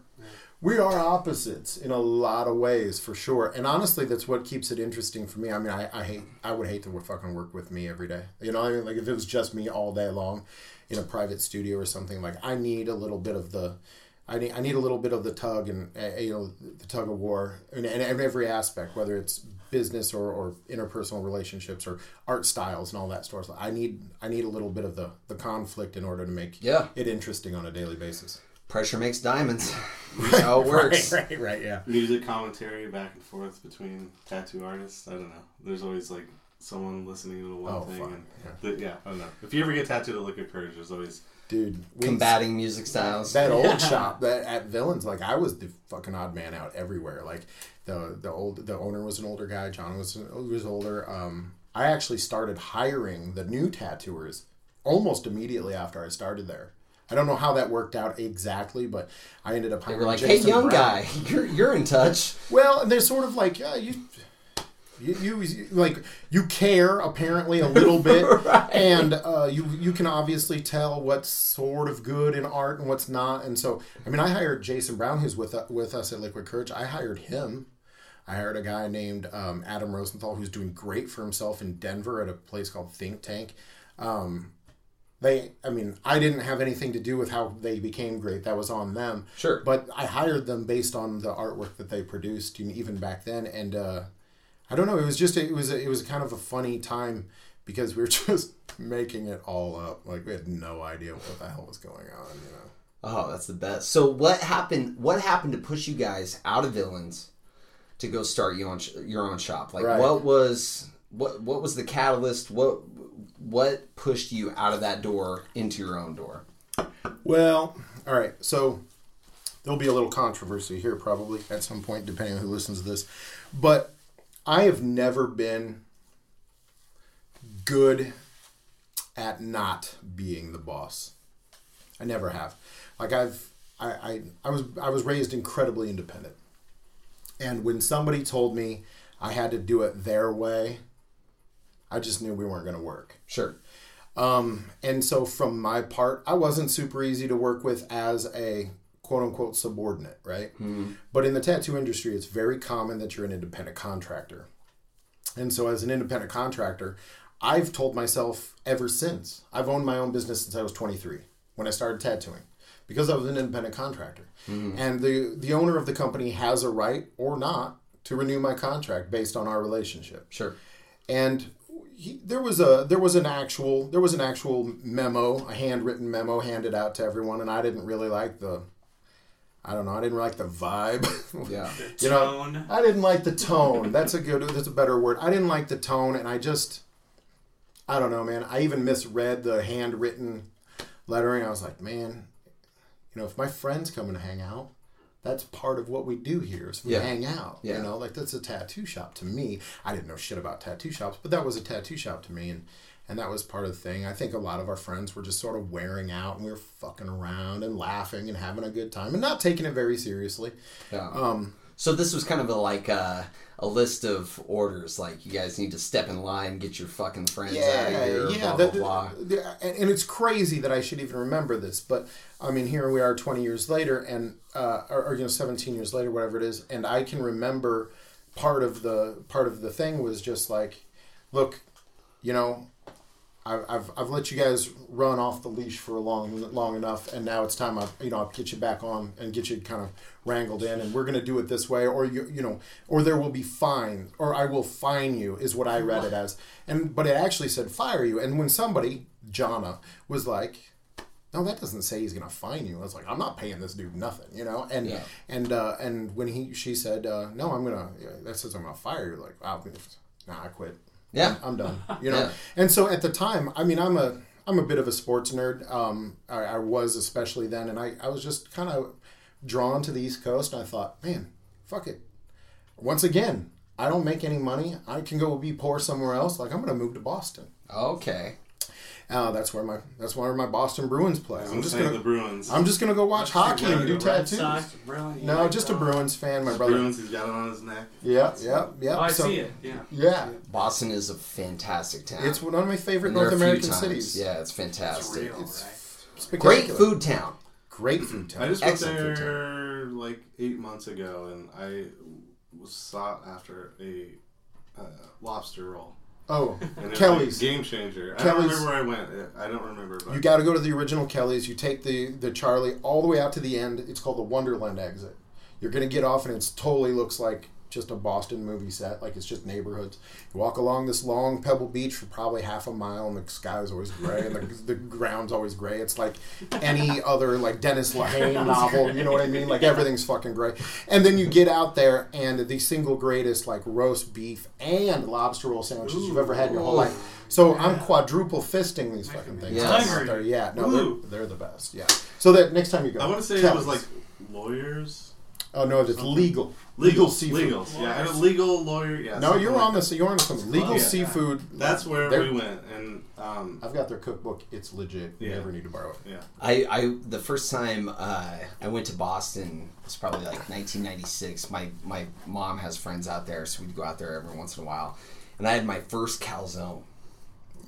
we are opposites in a lot of ways for sure. And honestly, that's what keeps it interesting for me. I mean, I, I hate I would hate to fucking work with me every day. You know, what I mean, like if it was just me all day long in a private studio or something, like I need a little bit of the. I need, I need a little bit of the tug and uh, you know the tug of war in, in every aspect, whether it's business or, or interpersonal relationships or art styles and all that stuff. I need I need a little bit of the, the conflict in order to make Yeah. it interesting on a daily basis. Pressure makes diamonds. That's how it works. Right, right, right, yeah. Music commentary back and forth between tattoo artists. I don't know. There's always like someone listening to one Oh, thing. fuck, and yeah. the- yeah, I don't know. If you ever get tattooed at Liquid Courage, there's always Dude, Combating music styles. that old shop that at Villains, like I was the fucking odd man out everywhere. Like the the old the owner was an older guy, John was was older. Um, I actually started hiring the new tattooers almost immediately after I started there. I don't know how that worked out exactly, but I ended up They hiring. were like, "Hey, young Brown. guy, you're you're in touch." Well, and they're sort of like, yeah, you, you, you like you care apparently a little bit, and uh, you you can obviously tell what's sort of good in art and what's not. And so, I mean, I hired Jason Brown, who's with with us at Liquid Courage. I hired him. I hired a guy named um, Adam Rosenthal, who's doing great for himself in Denver at a place called Think Tank. Um, they, I mean, I didn't have anything to do with how they became great. That was on them. Sure. But I hired them based on the artwork that they produced, even back then. And uh, I don't know, it was just it was a, it was kind of a funny time because we were just making it all up. Like we had no idea what the hell was going on. You know. Oh, that's the best. So what happened? What happened to push you guys out of villains to go start your own sh- your own shop? Like, Right. what was what what was the catalyst? What what pushed you out of that door into your own door? Well, all right. So there'll be a little controversy here probably at some point, depending on who listens to this. But I have never been good at not being the boss. I never have. Like I've I, I, I was I was raised incredibly independent. And when somebody told me I had to do it their way, I just knew we weren't going to work. Sure. Um, and so from my part, I wasn't super easy to work with as a quote unquote subordinate, right? But in the tattoo industry, it's very common that you're an independent contractor. And so as an independent contractor, I've told myself ever since, I've owned my own business since I was 23 when I started tattooing because I was an independent contractor. And the, the owner of the company has a right or not to renew my contract based on our relationship Sure. and he, there was a there was an actual there was an actual memo a handwritten memo handed out to everyone and i didn't really like the i don't know i didn't like the vibe. Yeah. you know i didn't like the tone. That's a good that's a better word. I didn't like the tone and i just i don't know man. I even misread the handwritten lettering. I was like man you know if my friends come and hang out that's part of what we do here is we Yeah. hang out Yeah. you know like that's a tattoo shop to me i didn't know shit about tattoo shops but that was a tattoo shop to me and and that was part of the thing i think a lot of our friends were just sort of wearing out and we were fucking around and laughing and having a good time and not taking it very seriously Yeah. um So this was kind of a like a, a list of orders. Like you guys need to step in line, get your fucking friends out of here. blah, that- blah, blah. the- and, and it's crazy that I should even remember this, but I mean, here we are, twenty years later, and uh, or, or you know, seventeen years later, whatever it is, and I can remember part of the part of the thing was just like, look, you know. I've, I've, I've let you guys run off the leash for a long long enough, and now it's time I you know I'll get you back on and get you kind of wrangled in, and we're gonna do it this way, or you you know, or there will be fine, or I will fine you is what I read it as, and but it actually said fire you, and when somebody Jonna was like, no, that doesn't say he's gonna fine you. I was like, I'm not paying this dude nothing, you know. And Yeah. and uh, and when he she said, uh, no, I'm gonna that says I'm gonna fire you. Like, wow, nah, I quit. Yeah. I'm done. You know. Yeah. And so at the time, I mean, I'm a I'm a bit of a sports nerd. Um, I, I was especially then, and I I was just kind of drawn to the East Coast, I thought, man, fuck it. Once again, I don't make any money. I can go be poor somewhere else. Like I'm gonna move to Boston. Okay. Uh, that's where my that's where my Boston Bruins play. I'm I'm just gonna the Bruins. I'm just gonna go watch hockey and do tattoos. Sox, really? No, just a Bruins fan, my brother. Bruins. He's got it on his neck. Yeah, yeah, yeah. Oh, I so, see it. Yeah. Yeah, Boston is a fantastic town. it's one of my favorite North American times. cities. Yeah, it's It's fantastic. real, It's right? Great food town. Great food town. I town. just went Excellent food there like eight months ago, and I was sought after a uh, lobster roll. Oh, Kelly's. like game changer. I Kelly's. don't remember where I went. I don't remember. But You got to go to the original Kelly's. You take the the Charlie all the way out to the end. It's called the Wonderland exit. You're gonna get off, and it totally looks like just a Boston movie set. Like it's just neighborhoods. You walk along this long pebble beach for probably half a mile, and the sky is always gray, and the, the ground's always gray. It's like any other like Dennis Lehane novel. You know what I mean? Like everything's fucking gray. And then you get out there, and the single greatest like roast beef and lobster roll sandwiches you've ever had in your whole life. So I'm quadruple fisting these fucking things. Yes. out there. Yeah, no, they're, they're the best. Yeah. So that next time you go, I want to say it Kelly's. was like lawyers. Oh no, it's legal. Legal, Legal seafood. Legals. Yeah, a legal lawyer. Yeah. No, something you're like on that. this. You're on something. Legal Yeah. seafood. That's where They're- we went, and um, I've got their cookbook. It's legit. You Yeah. never need to borrow it. yeah. I, I the first time uh, I went to Boston was probably like 1996. My my mom has friends out there, so we'd go out there every once in a while. And I had my first calzone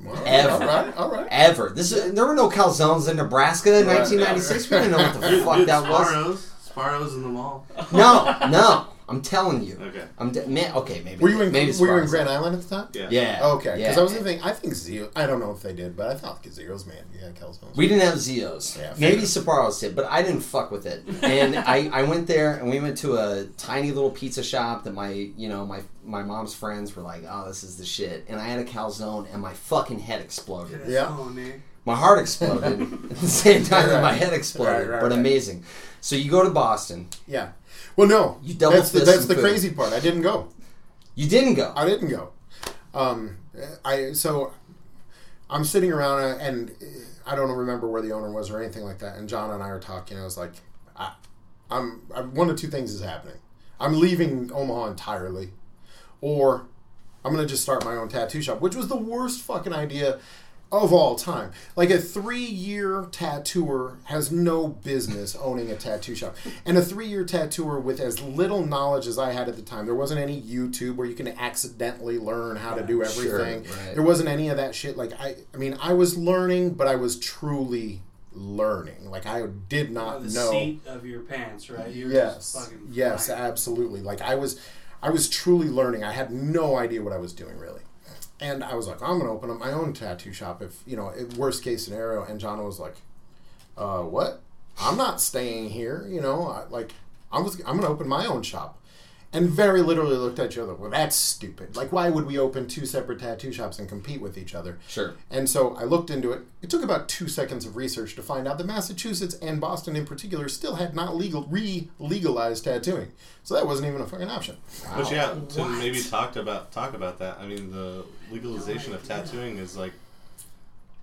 All right, Ever. All right. All right. ever. This is, there were no calzones in Nebraska in Right. 1996. We didn't know what the Dude, fuck dude, that was. Sbarro's. Sbarro's in the mall. No, no. I'm telling you. Okay. I'm de- man. Okay, maybe. Were you in maybe Were you in Grand Island at the time? Yeah. Yeah. Oh, okay. Because yeah. I was thinking. I think Zio. I don't know if they did, but I thought Zio's, man. Yeah, Calzones. We didn't have Zios. Yeah, Maybe fair. Sapporo's did, but I didn't fuck with it. And I, I went there and we went to a tiny little pizza shop that my you know my my mom's friends were like, oh, this is the shit. And I had a calzone and my fucking head exploded. Yeah. Oh, man. My heart exploded at the same time that my head exploded. Right, right, but right. amazing. So you go to Boston. Yeah. Well, no. You double that's the, that's the food. crazy part. I didn't go. You didn't go. I didn't go. Um, I so I'm sitting around uh, and I don't remember where the owner was or anything like that. And John and I are talking. I was like, I, I'm, I'm one of two things is happening. I'm leaving Omaha entirely, or I'm gonna just start my own tattoo shop, which was the worst fucking idea of all time. Like a three-year tattooer has no business owning a tattoo shop, and a three-year tattooer with as little knowledge as I had at the time. There wasn't any YouTube where you can accidentally learn how to do Sure, everything. right. There wasn't any of that shit. Like I, I mean, I was learning, but I was truly learning. Like I did Oh, not the know. seat of your pants, right? You're Yes. just fucking Yes, flying. absolutely. Like I was I was truly learning. I had no idea what I was doing really. And I was like, I'm gonna open up my own tattoo shop if you know, worst case scenario. And John was like, uh, what? I'm not staying here. You know, I, like I was, I'm gonna open my own shop. And very literally looked at each other. Well, that's stupid. Like, why would we open two separate tattoo shops and compete with each other? Sure. And so I looked into it. It took about two seconds of research to find out that Massachusetts and Boston in particular still had not legal re-legalized tattooing. So that wasn't even a fucking option. But yeah, to What? maybe talk about talk about that. I mean, the legalization of tattooing is like,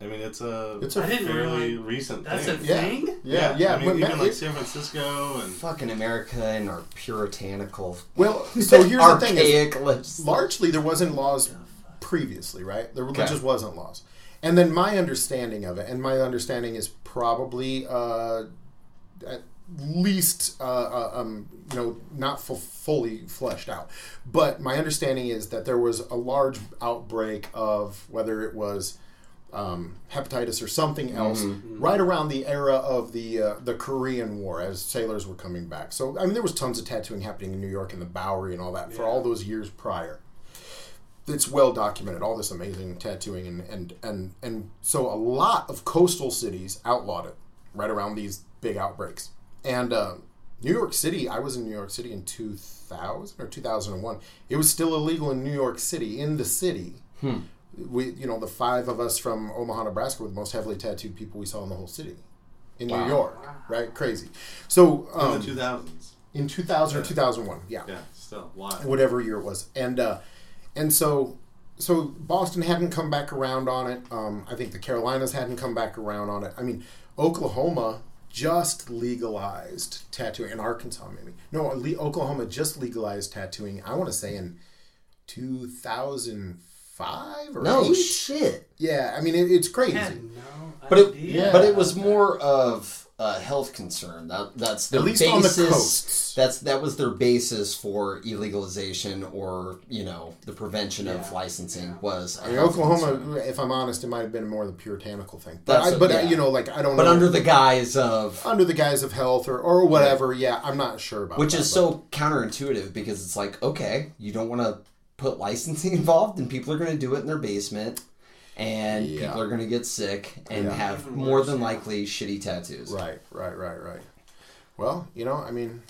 I mean, it's a It's a- I didn't fairly realize recent that's a thing. Yeah. thing. Yeah, yeah. I mean, even Ma- like San Francisco and Fucking America and our puritanical, well, so here's the thing: is, largely there wasn't laws previously, right? There Okay. just wasn't laws. And then my understanding of it, and my understanding is probably uh, at least uh, uh, um, you know not fu- fully fleshed out, but my understanding is that there was a large outbreak of whether it was um, hepatitis or something else right around the era of the uh, the Korean War as sailors were coming back. So I mean there was tons of tattooing happening in New York and the Bowery and all that for all those years prior. It's well documented all this amazing tattooing and and and and so a lot of coastal cities outlawed it right around these big outbreaks. And uh, new york city i was in new york city in 2000 or 2001 it was still illegal in new york city in the city we you know the five of us from omaha nebraska were the most heavily tattooed people we saw in the whole city in Wow. new york right crazy so in um, the two thousands. in 2000 or 2001 yeah Yeah, still wild. whatever year it was, and uh, and so so Boston hadn't come back around on it. Um, I think the Carolinas hadn't come back around on it. I mean, Oklahoma just legalized tattooing, in Arkansas maybe. No, Le- Oklahoma just legalized tattooing. I want to say in two thousand five or No eight. shit. Yeah, I mean it, it's crazy. had no But it, idea. but it was more of a health concern. That that's their At least basis. on the coasts. That's that was their basis for illegalization or you know the prevention of Yeah. licensing was. a I mean, Oklahoma, concern. if I'm honest, it might have been more the puritanical thing. But, That's I, what- but yeah. you know, like I don't but know. under the guise of under the guise of health or, or whatever, yeah, I'm not sure about which that, is but- so counterintuitive because it's like okay, you don't want to put licensing involved, and people are going to do it in their basement. And Yeah. people are going to get sick and Yeah. have Even more worse, than yeah. likely shitty tattoos. Right, right, right, right. Well, you know, I mean,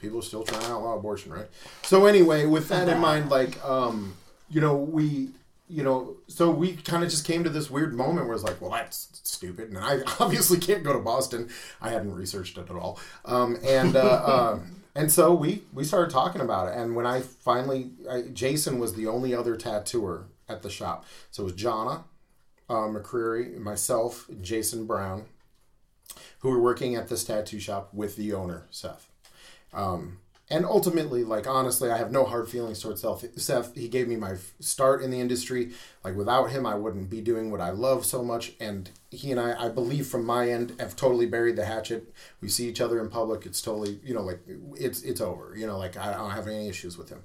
people are still trying to outlaw abortion, right? So anyway, with that in mind, like, um, you know, we, you know, so we kind of just came to this weird moment where it's like, well, that's stupid, and I obviously can't go to Boston. I hadn't researched it at all, um, and. Uh, um, and so we we started talking about it, and when I finally, I, Jason was the only other tattooer at the shop. So it was Jonna, uh, McCreary, myself, Jason Brown, who were working at this tattoo shop with the owner, Seth. Um, and ultimately, like honestly, I have no hard feelings towards Seth. Seth, he gave me my start in the industry. Like without him, I wouldn't be doing what I love so much. And he and I, I believe from my end, have totally buried the hatchet. We see each other in public. It's totally, you know, like it's it's over. You know, like I don't have any issues with him.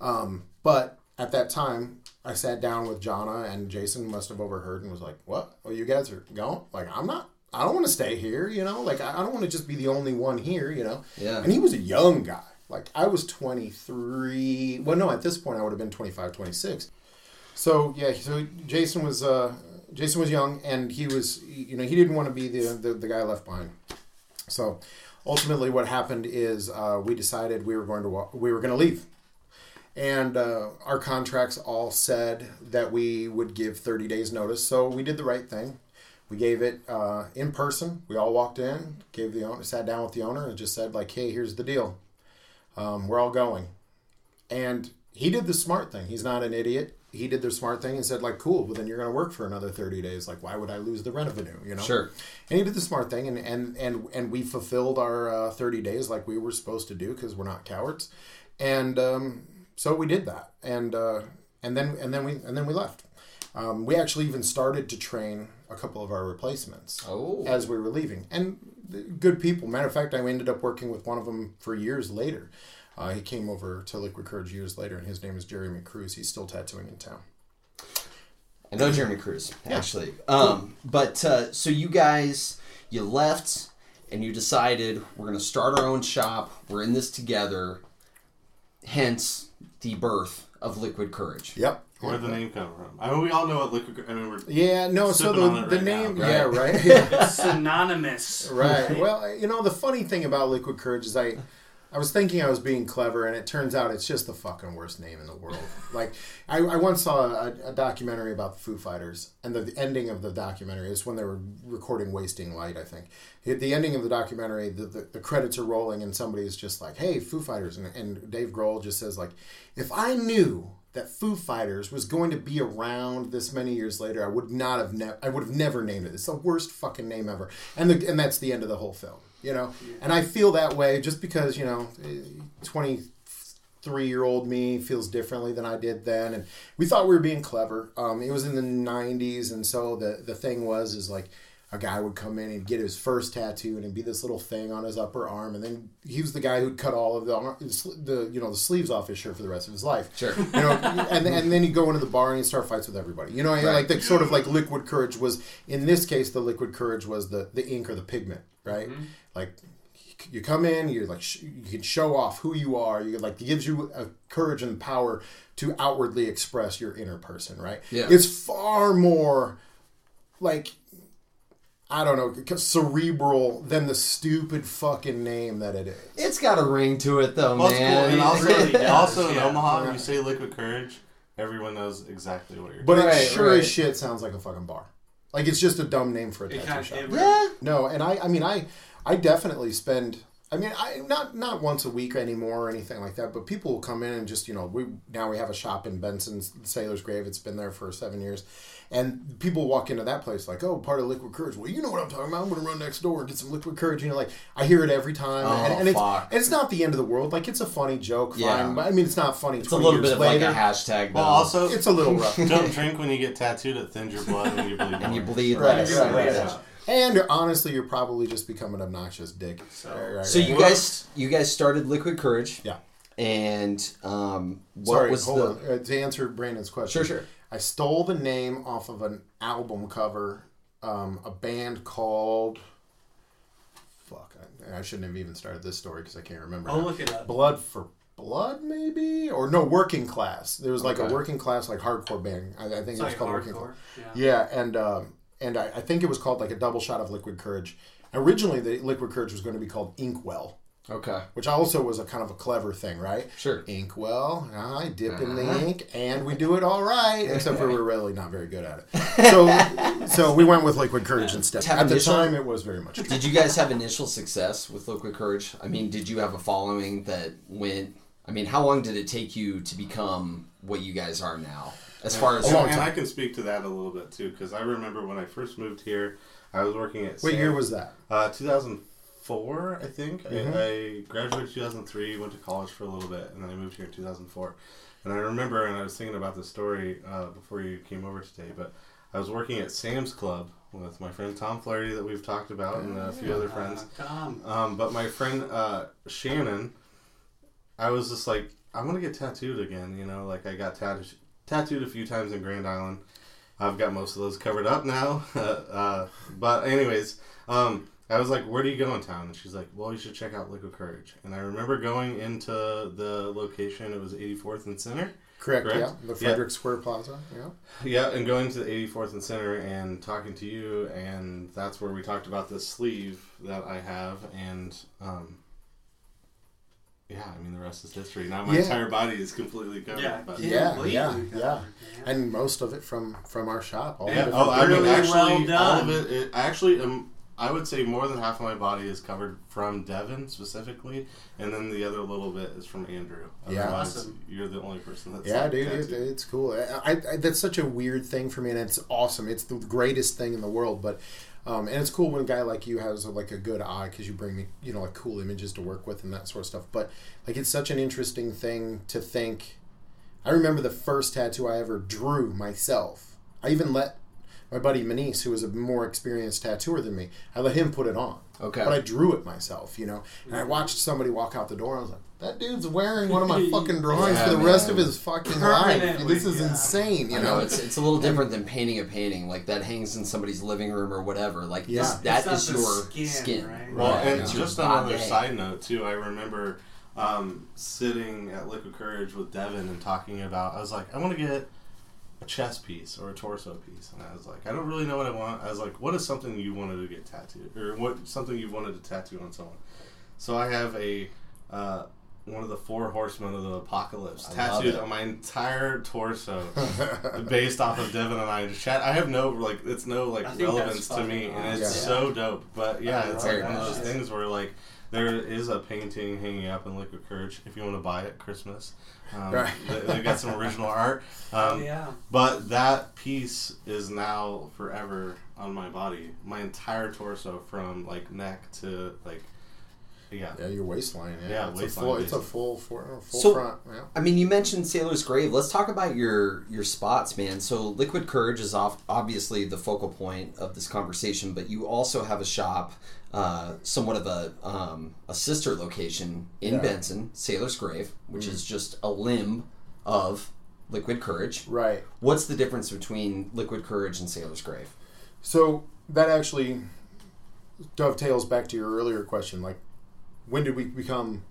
Um, but at that time, I sat down with Jonna and Jason must have overheard and was like, "What? Oh, you guys are going? Like, I'm not. I don't want to stay here. You know, like I I don't want to just be the only one here. You know." Yeah. And he was a young guy. Like I was 23. Well, no, at this point I would have been 25, 26. So yeah, so Jason was uh, Jason was young, and he was you know he didn't want to be the the, the guy left behind. So ultimately, what happened is uh, we decided we were going to wa- we were going to leave, and uh, our contracts all said that we would give 30 days notice. So we did the right thing. We gave it uh, in person. We all walked in, gave the owner, sat down with the owner, and just said like, "Hey, here's the deal. Um, we're all going." And he did the smart thing. He's not an idiot. He did the smart thing and said like, "Cool. Well, then you're going to work for another 30 days. Like, why would I lose the revenue? You know?" Sure. And he did the smart thing, and and and and we fulfilled our uh, 30 days like we were supposed to do because we're not cowards. And um, so we did that, and uh, and then and then we and then we left. Um, we actually even started to train a couple of our replacements Oh. as we were leaving, and good people. Matter of fact, I ended up working with one of them for years later. Uh, he came over to Liquid Courage years later, and his name is Jeremy Cruz. He's still tattooing in town. I know Jeremy Cruz actually. Um, but uh, so you guys, you left and you decided we're going to start our own shop. We're in this together. Hence the birth of Liquid Courage. Yep. Where did the name come from? I mean, we all know what liquid. I mean, we're Yeah, no. So the, on it the right name, now, yeah, right? right. Yeah. It's synonymous. Right. Well, you know, the funny thing about Liquid Courage is I, I was thinking I was being clever, and it turns out it's just the fucking worst name in the world. Like, I, I once saw a, a documentary about the Foo Fighters, and the, the ending of the documentary is when they were recording "Wasting Light." I think at the ending of the documentary, the, the, the credits are rolling, and somebody's just like, "Hey, Foo Fighters," and, and Dave Grohl just says like, "If I knew." That Foo Fighters was going to be around this many years later, I would not have. Ne- I would have never named it. It's the worst fucking name ever, and the and that's the end of the whole film you know and i feel that way just because you know 23 year old me feels differently than i did then and we thought we were being clever um, it was in the 90s and so the the thing was is like a guy would come in and get his first tattoo and it'd be this little thing on his upper arm and then he was the guy who'd cut all of the, the you know the sleeves off his shirt for the rest of his life Sure. you know, and and then you go into the bar and you start fights with everybody. You know, Right. like the sort of like liquid courage was in this case the liquid courage was the the ink or the pigment, right? Like you come in, you're like sh- you can show off who you are. You like gives you a courage and power to outwardly express your inner person, right? Yeah. It's far more like I don't know, cerebral than the stupid fucking name that it is. It's got a ring to it, though, well, it's cool. man. And also, really does, also in yeah. Omaha, Yeah. when you say liquid courage, everyone knows exactly what you're. But Right, it sure right. as shit sounds like a fucking bar. Like it's just a dumb name for a tattoo shop. yeah. No, and I, I mean, I, I definitely spend I mean, I not not once a week anymore or anything like that. But people will come in and just you know we now we have a shop in Benson's Sailor's Grave. It's been there for seven years, and people walk into that place like, oh, part of Liquid Courage. Well, you know what I'm talking about. I'm gonna run next door and get some Liquid Courage. You know, like I hear it every time, Oh, and, and it's and it's not the end of the world. Like it's a funny joke, Yeah. fine. But I mean, it's not funny. It's a little bit of like a hashtag. Well, though. also, It's a little rough. don't drink when you get tattooed. It thins your blood and you bleed. and you more. bleed Right, less. right, right. Yeah. And honestly, you're probably just become an obnoxious dick. So- Right, right, So right. you Well, guys, you guys started Liquid Courage, yeah. and um, what Sorry, was hold the? on. Uh, to answer Brandon's question. Sure, sure. I stole the name off of an album cover, um, a band called. Fuck, I, I shouldn't have even started this story because I can't remember. I'll now. look it up. Blood for Blood, maybe? Or no, Working Class. There was like Okay. a working class, like hardcore band. I, I think It's it was like called Working Class. Yeah. Yeah, and um, and I, I think it was called like a double shot of Liquid Courage. Originally, the Liquid Courage was going to be called Inkwell, Okay, which also was a kind of a clever thing, right? sure. Inkwell, I dip in the Uh-huh. ink, and we do it all right. Except for we're really not very good at it. So, so we went with Liquid Courage instead. Have At the time, it was very much. Did you guys have initial success with Liquid Courage? I mean, did you have a following that went? I mean, how long did it take you to become what you guys are now? As far as A long and time. I can speak to that a little bit too, because I remember when I first moved here, I was working at. What Sam- year was that? Uh, 2004, I think. Mhm. I, I graduated 2003, went to college for a little bit, and then I moved here in 2004. And I remember, and I was thinking about this story uh, before you came over today, but I was working at Sam's Club with my friend Tom Flaherty that we've talked about, and a few other friends. Uh, Tom. Um, but my friend uh, Shannon, I was just like, I want to get tattooed again. You know, like I got tattooed tattooed a few times in Grand Island. I've got most of those covered up now. uh, but anyways, um, I was like, "Where do you go in town?" And she's like, "Well, you should check out Liquid Courage." And I remember going into the location. It was 84th and Center. Correct. Correct? Yeah, the Yeah. Frederick Square Plaza. Yeah. Yeah, and going to the 84th and Center and talking to you, and that's where we talked about this sleeve that I have, and um, yeah, I mean the rest is history. Now my Yeah. entire body is completely covered. Yeah. but, Yeah, Completely yeah, covered, yeah. yeah. And most of it from from our shop. All yeah. the Oh, I mean, actually, well all of it, it. Actually, um, I would say more than half of my body is covered from Devin specifically, and then the other little bit is from Andrew. Yeah. Awesome. you're the only person that's Yeah, like, dude, it, it's cool. I, I, that's such a weird thing for me, and it's awesome. It's the greatest thing in the world. But, um, and it's cool when a guy like you has like a good eye because you bring me, you know, like cool images to work with and that sort of stuff. But like, it's such an interesting thing to think. I remember the first tattoo I ever drew myself. I even let my buddy Manice, who was a more experienced tattooer than me, I let him put it on. Okay. But I drew it myself, you know. And I watched somebody walk out the door. and I was like, that dude's wearing one of my fucking drawings Yeah, for the rest of his fucking life. This is yeah. insane, you know. know it's it's a little different than painting a painting like that hangs in somebody's living room or whatever. Like Yeah. this, that It's is not the your skin, skin. right? Well, Right. and It's your just another side note too, I remember um, sitting at Liquid Courage with Devin and talking about. I was like, I want to get a chest piece or a torso piece, and I was like, I don't really know what I want. I was like, what is something you wanted to get tattooed, or what something you wanted to tattoo on someone? So I have a. Uh, one of the four horsemen of the apocalypse I tattooed on my entire torso, based off of Devin and I just chat. I have no like, it's no like relevance to me, fucking and it's awesome. so dope. But yeah, it's like one of those things where like there is a painting hanging up in Liquid Courage if you want to buy it Christmas. Um, Right. they, they got some original art, Oh, um, yeah. but that piece is now forever on my body. My entire torso, from like neck to like, yeah. yeah, your waistline. Yeah, Yeah, it's, waistline, a full, it's a basically. full, full, full So- front. Yeah. I mean, you mentioned Sailor's Grave. Let's talk about your your spots, man. So, Liquid Courage is off, obviously the focal point of this conversation, but you also have a shop, uh, somewhat of a um, a sister location in Yeah. Benson, Sailor's Grave, which is just a limb of Liquid Courage. Right. What's the difference between Liquid Courage and Sailor's Grave? So that actually dovetails back to your earlier question. Like, when did we become,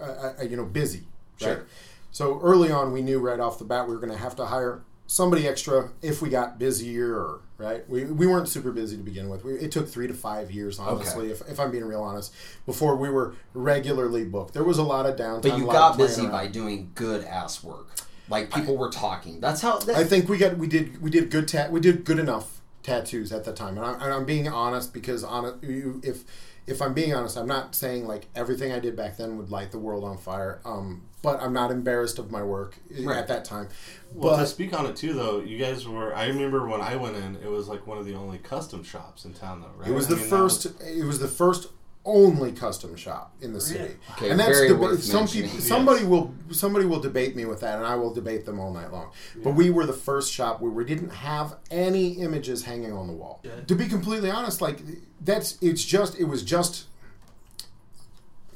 uh, uh, you know, busy? Right. Sure. So early on, we knew right off the bat we were going to have to hire somebody extra if we got busier. Right. We, we weren't super busy to begin with. We, it took three to five years, honestly, if, if I'm being real honest, before we were regularly booked. There was a lot of downtime. But you got busy around. by doing good ass work. Like people were talking. That's how. That, I think we got we did we did good tat we did good enough tattoos at the time, and I'm, and I'm being honest because honest if if I'm being honest, I'm not saying like everything I did back then would light the world on fire. Um, but I'm not embarrassed of my work Right. at that time. Well, to speak on it too, though, you guys were. I remember when I went in, it was like one of the only custom shops in town, though, right? it was I the mean, first. It was the first only custom shop in the city, Okay, and that's very deba- some mentioning. people. Yes. Somebody will somebody will debate me with that, and I will debate them all night long. But we were the first shop where we didn't have any images hanging on the wall. Yeah. To be completely honest, like that's it's just it was just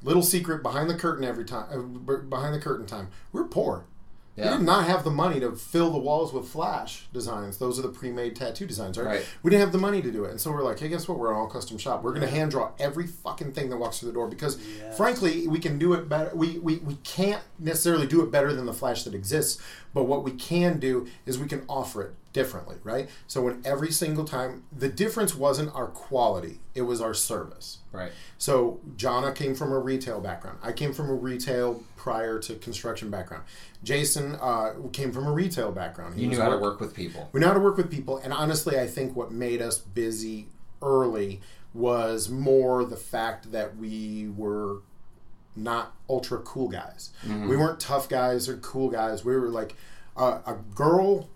little secret behind the curtain every time uh, behind the curtain time. We're poor. We Yeah. did not have the money to fill the walls with flash designs. Those are the pre-made tattoo designs, right? Right. We didn't have the money to do it, and so we're like, hey, guess what? We're an all custom shop. We're going to hand draw every fucking thing that walks through the door because, Yes. frankly, we can do it better. We, we we can't necessarily do it better than the flash that exists, but what we can do is we can offer it differently, right? So when every single time, the difference wasn't our quality; it was our service. Right. So Jonna came from a retail background. I came from a retail prior to construction background. Jason uh, came from a retail background. He You knew how to work- with people. We knew how to work with people, and honestly, I think what made us busy early was more the fact that we were not ultra cool guys. We weren't tough guys or cool guys. We were like uh, a girl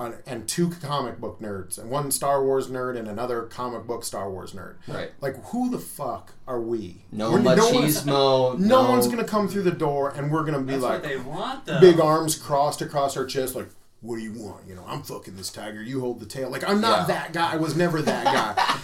uh, and two comic book nerds, and one Star Wars nerd and another comic book Star Wars nerd. Right. Like, who the fuck are we? No We're- one's- machismo. No, one's gonna come through the door, and we're gonna be That's like what they want, though. big arms crossed across our chest, like, "What do you want?" You know, I'm fucking this tiger. You hold the tail. Like, I'm not Yeah. that guy. I was never that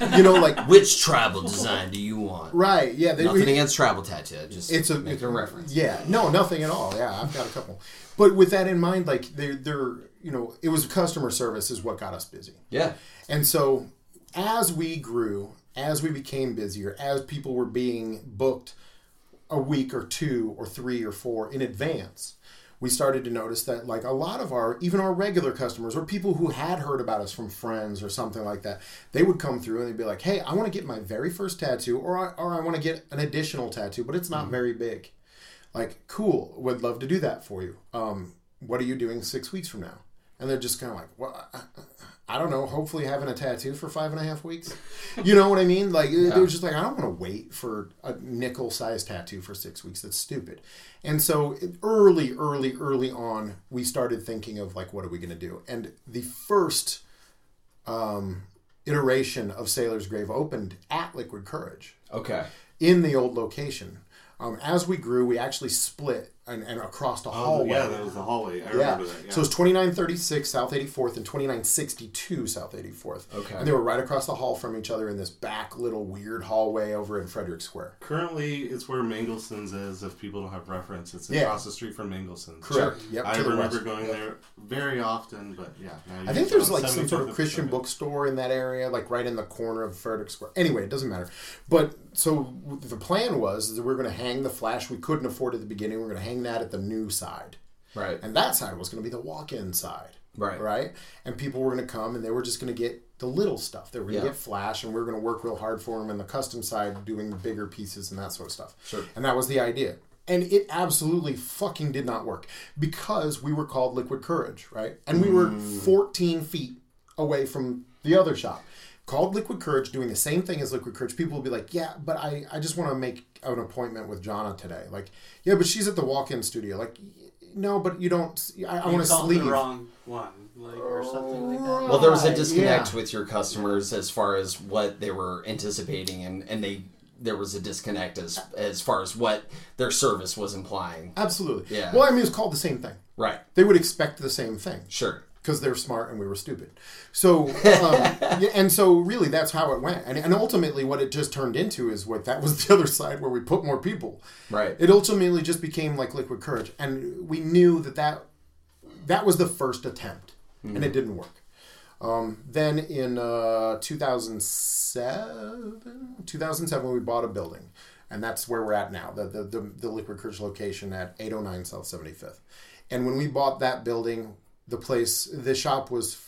guy. you know, like, Which tribal design do you want? right? Yeah, they, Nothing we- against tribal tattoo. Just it's a making a reference. Yeah, no, nothing at all. Yeah, I've got a couple. But with that in mind, like, they're they're you know, it was customer service is what got us busy. Yeah. And so, as we grew, as we became busier, as people were being booked a week or two or three or four in advance, we started to notice that, like, a lot of our, even our regular customers or people who had heard about us from friends or something like that, they would come through and they'd be like, hey, I want to get my very first tattoo or I, or I want to get an additional tattoo, but it's not very big. Like, cool, would love to do that for you. Um, what are you doing six weeks from now? And they're just kind of like, well, I, I don't know. Hopefully, having a tattoo for five and a half weeks. You know what I mean? Like they were just like, I don't want to wait for a nickel sized tattoo for six weeks. That's stupid. And so early, early, early on, we started thinking of like, what are we going to do? And the first um, iteration of Sailor's Grave opened at Liquid Courage Okay. in the old location. Um, as we grew, we actually split and, and across the Oh, hallway. yeah, that was the hallway. I Yeah. remember that. Yeah. So it's 2936 South 84th and 2962 South 84th. Okay. And they were right across the hall from each other in this back little weird hallway over in Frederick Square. Currently, it's where Mangelsen's is. If people don't have reference, it's Yeah. across the street from Mangelsen's. Correct. Yep. I to the remember west. going Yep. there very often, but yeah. I think there's like some sort of Christian bookstore in that area, like right in the corner of Frederick Square. Anyway, it doesn't matter. But so the plan was that we are going to hang the flash we couldn't afford at the beginning. We are going to hang that at the new side. Right. And that side was going to be the walk-in side. Right. Right. And people were going to come and they were just going to get the little stuff. They were going to Yeah. get flash and we are going to work real hard for them in the custom side doing the bigger pieces and that sort of stuff. Sure. And that was the idea. And it absolutely fucking did not work because we were called Liquid Courage, right? And we were mm. 14 feet away from the other shop. Called Liquid Courage, doing the same thing as Liquid Courage. People will be like, yeah, but I, I just want to make an appointment with Jonna today. Like, yeah, but she's at the walk in studio. Like, no, but you don't. I, I want to called the sleep. wrong one, like or something like that. Well, there was a disconnect yeah. with your customers as far as what they were anticipating, and, and they there was a disconnect as as far as what their service was implying. Absolutely. Yeah. Well, I mean, it's called the same thing. Right. They would expect the same thing Sure. Because they're smart and we were stupid. So, um, and so really that's how it went. And, and ultimately, what it just turned into is what that was the other side where we put more people. Right. It ultimately just became like Liquid Courage, and we knew that that that was the first attempt, and it didn't work. Um, then in uh, 2007, 2007, we bought a building, and that's where we're at now, the, the, the, the Liquid Courage location at 809 South 75th. And when we bought that building, the place, the shop was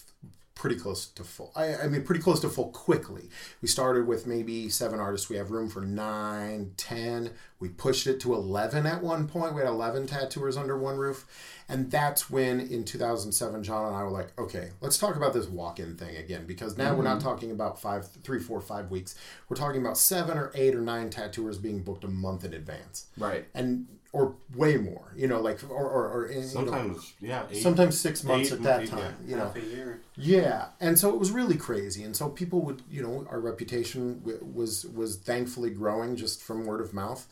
pretty close to full. I, I mean, pretty close to full quickly. We started with maybe seven artists. We have room for nine, ten. We pushed it to 11 at one point. We had 11 tattooers under one roof. And that's when in 2007, John and I were like, okay, let's talk about this walk in thing again because now we're not mm-hmm. talking about five, three, four, five weeks. We're talking about seven or eight or nine tattooers being booked a month in advance. Right. And, or way more, you know, like, or, or, or you know, Sometimes, yeah. Eight, sometimes six months eight at that eight, time, yeah. you know. Half a year. Yeah, and so it was really crazy, and so people would, you know, our reputation w- was was thankfully growing just from word of mouth,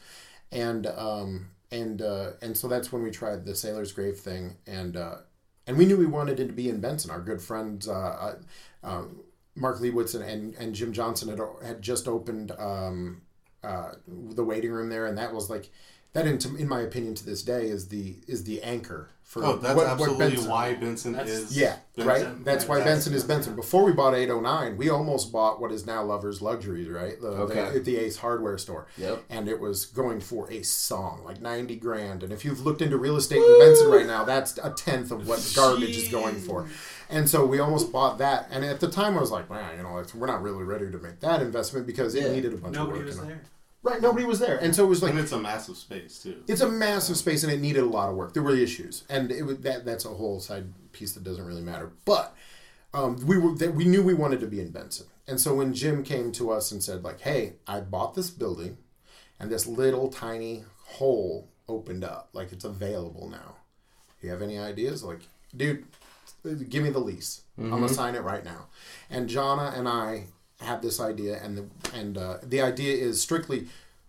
and um and uh, and so that's when we tried the Sailor's Grave thing, and uh, and we knew we wanted it to be in Benson. Our good friends uh, uh, um, Mark Leibowitz and, and and Jim Johnson had had just opened um, uh, the waiting room there, and that was like that. In, in my opinion, to this day, is the is the anchor for Oh, that's what- what absolutely Benson- why Benson That's- is. yeah, Benson. right. That's why Benson is Benson. Before we bought 809, we almost bought what is now Lovers Luxuries, right? The, Okay. the, at the Ace Hardware store. Yep. And it was going for a song, like 90 grand. And if you've looked into real estate in Benson right now, that's a tenth of what garbage is going for. And so we almost bought that. And at the time, I was like, man, you know, it's, we're not really ready to make that investment because it Yeah. needed a bunch Nobody of work. Nobody was there. Right, nobody was there. And so it was like, And it's a massive space too. it's a massive space and it needed a lot of work. There were issues, and it was, that that's a whole side piece that doesn't really matter. But um, we were that we knew we wanted to be in Benson, and so when Jim came to us and said like, "Hey, I bought this building, and this little tiny hole opened up, like it's available now. You have any ideas?" Like, dude, give me the lease. I'm gonna sign it right now. And Jonna and I have this idea, and the and uh, the idea is strictly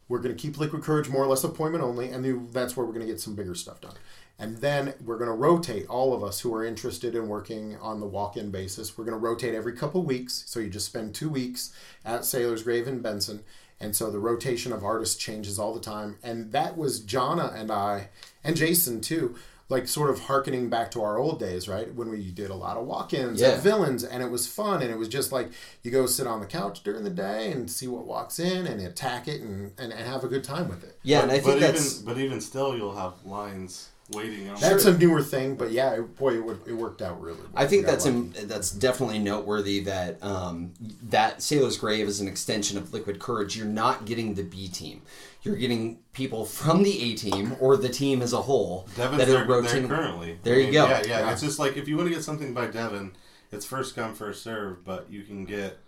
we're gonna keep Liquid Courage more or less appointment only, and then that's where we're gonna get some bigger stuff done. And then we're gonna rotate all of us who are interested in working on the walk-in basis. We're gonna rotate every couple weeks, so you just spend two weeks at Sailor's Grave in Benson. And so the rotation of artists changes all the time. And that was Jonna and I, and Jason too, like sort of harkening back to our old days, right? When we did a lot of walk-ins Yeah. at villains, and it was fun, and it was just like you go sit on the couch during the day and see what walks in, and attack it, and, and, and have a good time with it. Yeah, but, and I but think that's even but even still, you'll have lines waiting. On That's a newer thing, but yeah, it, boy, it, would- it worked out really. well. I think that's im- that's definitely noteworthy that um, that Sailor's Grave is an extension of Liquid Courage. You're not getting the B team. You're getting people from the A team or the team as a whole Devin's that there, are rotating. there currently. There I you go. Yeah, yeah, Yeah. It's just like if you want to get something by Devin, it's first come first serve, but you can get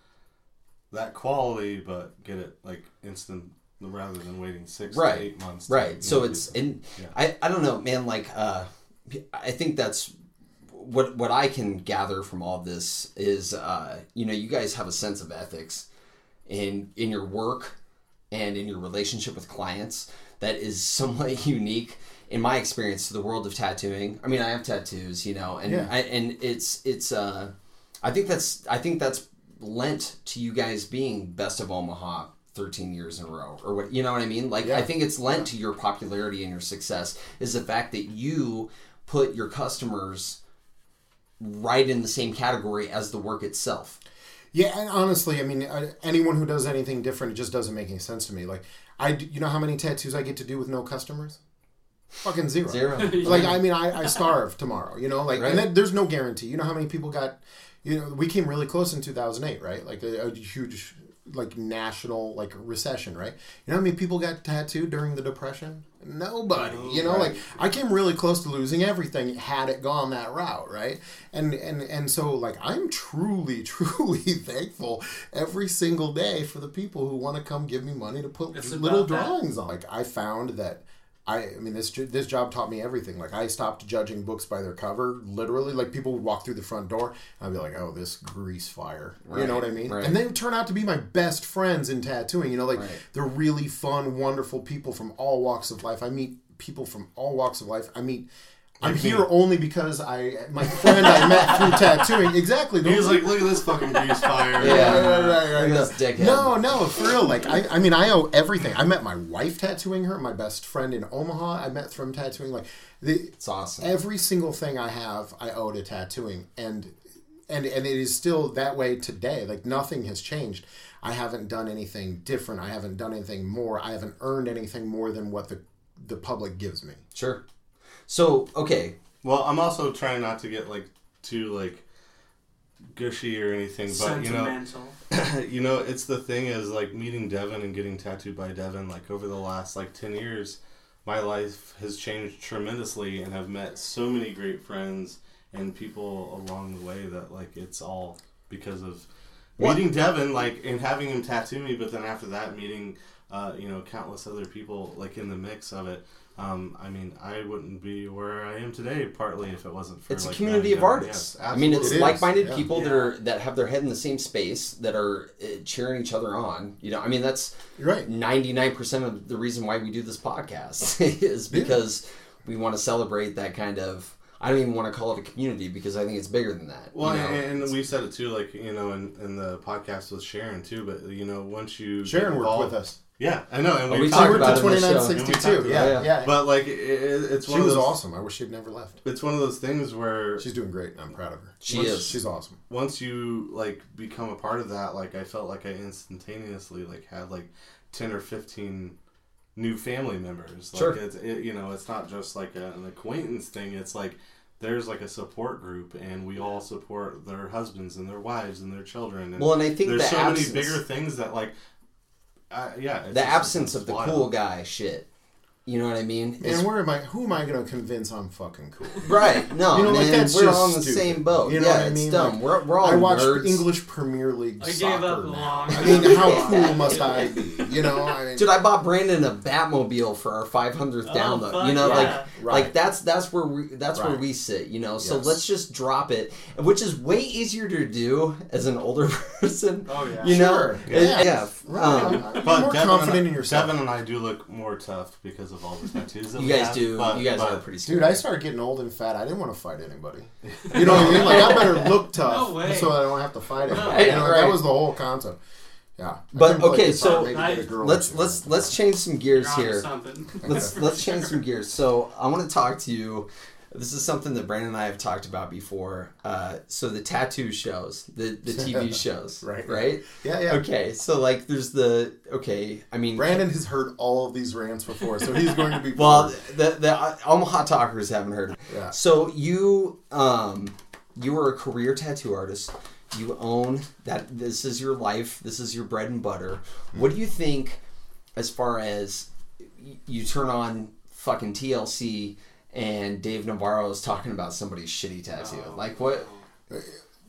that quality, but get it like instant rather than waiting six Right. to eight months. Right. So know, it's and Yeah. I I don't know, man. Like uh, I think that's what what I can gather from all this is uh, you know you guys have a sense of ethics in in your work and in your relationship with clients that is somewhat unique in my experience to the world of tattooing. I mean, I have tattoos, you know, and Yeah. I, and it's it's uh, I think that's I think that's lent to you guys being best of Omaha 13 years in a row or what you know what I mean like Yeah. I think it's lent to your popularity and your success is the fact that you put your customers right in the same category as the work itself Yeah, and honestly, I mean, anyone who does anything different, it just doesn't make any sense to me. Like, I, you know how many tattoos I get to do with no customers? Fucking zero. zero Like, I mean, I, I starve tomorrow. You know, like, Right. and then there's no guarantee. You know how many people got? You know, we came really close in 2008, right? Like a, a huge, like national like recession, right? You know how many people got tattooed during the depression? Nobody. You know, like I came really close to losing everything had it gone that route, right? And and and so like I'm truly, truly thankful every single day for the people who want to come give me money to put It's little about that. drawings on. Like I found that. I, I mean this this job taught me everything. Like I stopped judging books by their cover, literally. Like people would walk through the front door, and I'd be like, "Oh, this grease fire," you know what I mean? right. And they would turn out to be my best friends in tattooing. You know, like Right. they're really fun, wonderful people from all walks of life. I meet people from all walks of life. I meet. I'm Like me. here only because I my friend I met through tattooing. Exactly. He was like, "Look at this fucking grease fire." Yeah. Right, right, right, right. Look at this dickhead. No, no, for real. Like, I, I mean, I owe everything. I met my wife tattooing her, my best friend in Omaha. I met from tattooing. Like, the it's awesome every single thing I have, I owe to tattooing, and and and it is still that way today. Like, nothing has changed. I haven't done anything different. I haven't done anything more. I haven't earned anything more than what the the public gives me. sure so okay Well, I'm also trying not to get like too like gushy or anything, but you know, you know, it's the thing is like meeting Devin and getting tattooed by Devin. Like over the last like ten years, my life has changed tremendously, and I've met so many great friends and people along the way that like it's all because of What? meeting Devin, like and having him tattoo me. But then after that, meeting uh, you know countless other people like in the mix of it. Um, I mean, I wouldn't be where I am today, partly if it wasn't for It's a community of artists. Yes, I mean, it's It is, like-minded yeah. people that are that have their head in the same space that are uh, cheering each other on. You know, I mean, that's You're right. ninety-nine percent of the reason why we do this podcast is because we want to celebrate that kind of. I don't even want to call it a community because I think it's bigger than that. Well, you know? and, and we said it too, like you know, in, in the podcast with Sharon too. But you know, once you Sharon get worked with us. Yeah, I know, and Oh, we, we talked worked about at it the 2962. And we talked Yeah, yeah. But like, it, it- it's She one was of those, awesome. I wish she'd never left. It's one of those things where She's doing great. and I'm proud of her. she once is. She's awesome. once you like become a part of that, like I felt like I instantaneously like had like ten or fifteen new family members. Like Sure. it's it, you know, it's not just like a, an acquaintance thing. It's like there's like a support group, and we all support their husbands and their wives and their children. And Well, and I think there's the so absence, many bigger things that like, uh, yeah, the absence of the cool guy shit. You know what I mean? It's- And where am I? Who am I going to convince I'm fucking cool? right? No, You know, like, that's we're all on the stupid. same boat. You know yeah, what I it's mean? dumb. Like, we're we're all I watch nerds. English Premier League I gave soccer up now. long I mean, how cool must I be? You know, I mean, Dude, I bought Brandon a Batmobile for our 500th Oh, download. You know, yeah. like Right. like that's that's where we that's where we sit. You know, so Yes. let's just drop it, which is way easier to do as an older person. Oh yeah. You know, Sure. It- Yeah. yeah. Right. um, I'm But more Devin confident and, in yourself. Devin and I do look more tough because of all the tattoos. That you we guys have, do. but- you guys but- are pretty scary. Dude, I started getting old and fat. I didn't want to fight anybody. You know what I mean? Like I better look tough No way. so that I don't have to fight anybody. Right, you know, right. That was the whole concept. Yeah. But, okay, so maybe get a girl let's let's let's change some gears here. Something. let's let's change some gears. So I want to talk to you. This is something that Brandon and I have talked about before. Uh, so the tattoo shows, the the TV shows, Right. Right. Yeah, yeah. Okay. So like, there's the okay. I mean, Brandon has heard all of these rants before, so he's going to be. Well, the the uh, Omaha talkers haven't heard. Yeah. So you um you were a career tattoo artist. You own that. This is your life. This is your bread and butter. What do you think, as far as you turn on fucking TLC and Dave Navarro is talking about somebody's shitty tattoo? Oh, like what?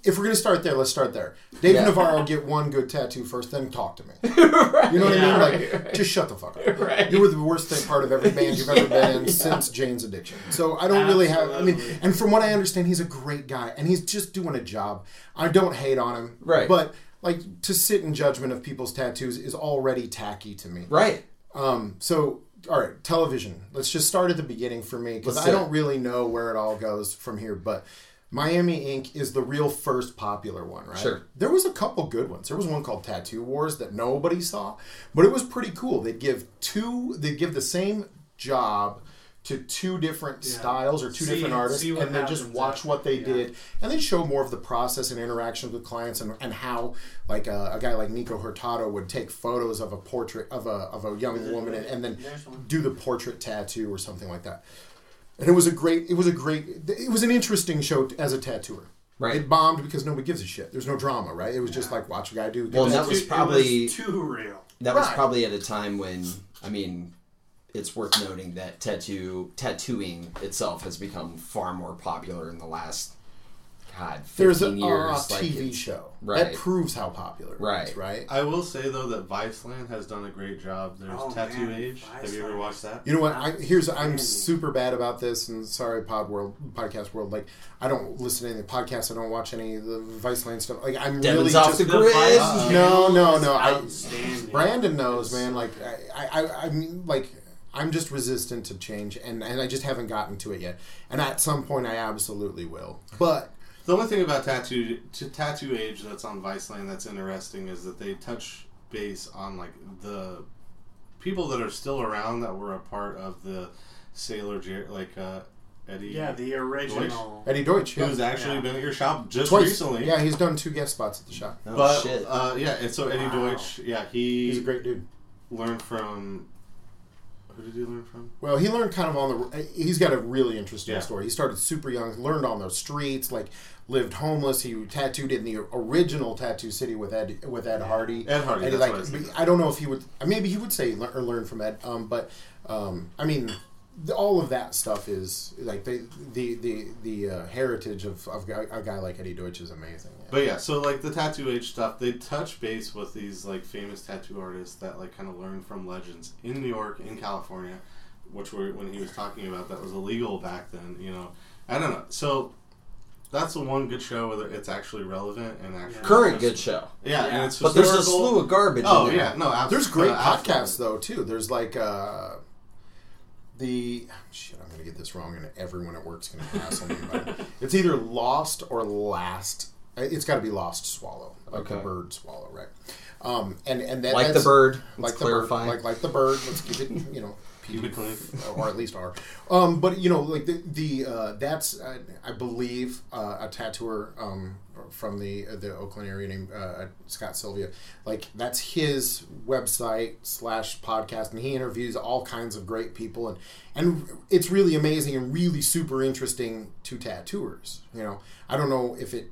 if we're gonna start there, let's start there. Dave Yeah. Navarro, get one good tattoo first, then talk to me. right. You know what Yeah, I mean? right, Like, right. just shut the fuck up. Right. You were the worst thing, part of every band you've ever been in Yeah. since Jane's Addiction. So I don't really have. I mean, and from what I understand, he's a great guy, and he's just doing a job. I don't hate on him, Right. But like to sit in judgment of people's tattoos is already tacky to me. Right. Um, so, all right, television. Let's just start at the beginning for me because I don't really know where it all goes from here. But Miami Ink is the real first popular one, right? Sure. There was a couple good ones. There was one called Tattoo Wars that nobody saw, but it was pretty cool. They'd give two. They'd give the same job to two different Yeah. styles or two See- different artists, see what and then just watch what they Yeah. did, and then show more of the process and interactions with clients, and, and how like a, a guy like Nico Hurtado would take photos of a portrait of a of a young woman and, and then do the portrait tattoo or something like that. And it was a great, it was a great, it was an interesting show as a tattooer. Right. It bombed because nobody gives a shit. There's no drama, right? It was just like watch a guy do. Well, that was probably- it was too real. That was probably at a time when I mean, it's worth noting that tattoo tattooing itself has become far more popular in the last God There's a, fifteen a years. like TV show right. that proves how popular Right. is, right? I will say though that Viceland has done a great job. There's Oh, Tattoo man, Age. Have you ever watched that? You know what? I, here's I'm super bad about this, and sorry, Pod World, Podcast World. Like, I don't listen to any podcasts. I don't watch any of the Viceland stuff. Like, I'm Devin's really off just the grid. Vice No, no, no, I- Brandon knows, man. Like I, I, I mean, like I'm just resistant to change, and and I just haven't gotten to it yet. And at some point, I absolutely will. But The only thing about tattoo to tattoo age that's on Viceland that's interesting is that they touch base on like the people that are still around that were a part of the Sailor Jer- like uh, Eddie. Yeah, the original. Eddie Deutsche, yeah. who's actually Yeah. been at your shop just twice. recently. Yeah, he's done two guest spots at the shop. Oh, but shit. Uh, yeah, and so Eddie Wow. Deutsche, yeah, he He's a great dude. learned from Who did he learn from? Well, he learned kind of on the. He's got a really interesting Yeah. story. He started super young, learned on the streets, like lived homeless. He tattooed in the original Tattoo City with Ed with Ed Hardy. Ed Hardy, And like, I. I don't know if he would. Maybe he would say lear- or learn from Ed. Um, but um, I mean, all of that stuff is like the the the the uh, heritage of, of a guy like Eddie Deutsche is amazing. Yeah. But yeah, so like the tattoo age stuff, they touch base with these like famous tattoo artists that like kind of learn from legends in New York, in California, which were when he was talking about that was illegal back then. You know, I don't know. So that's the one good show whether it's actually relevant and actually Current good show. Yeah, Yeah. and it's But there's a slew of garbage. Oh in there. yeah, no, absolutely. There's great uh, podcasts though too. There's like uh, the shit. I'm gonna get this wrong, and everyone at work's gonna hassle me. But it's either Lost or Last. Uh, It's got to be Lost Swallow, like the Okay. bird swallow, right? Um, and and that, Like the bird. like the bird, like like the bird. Let's keep it, you know, It or at least are. Um, but you know, like the the uh, that's uh, I believe uh, a tattooer um, from the uh, the Oakland area named uh, Scott Sylvia. Like that's his website slash podcast, and he interviews all kinds of great people, and and it's really amazing and really super interesting to tattooers. You know, I don't know if it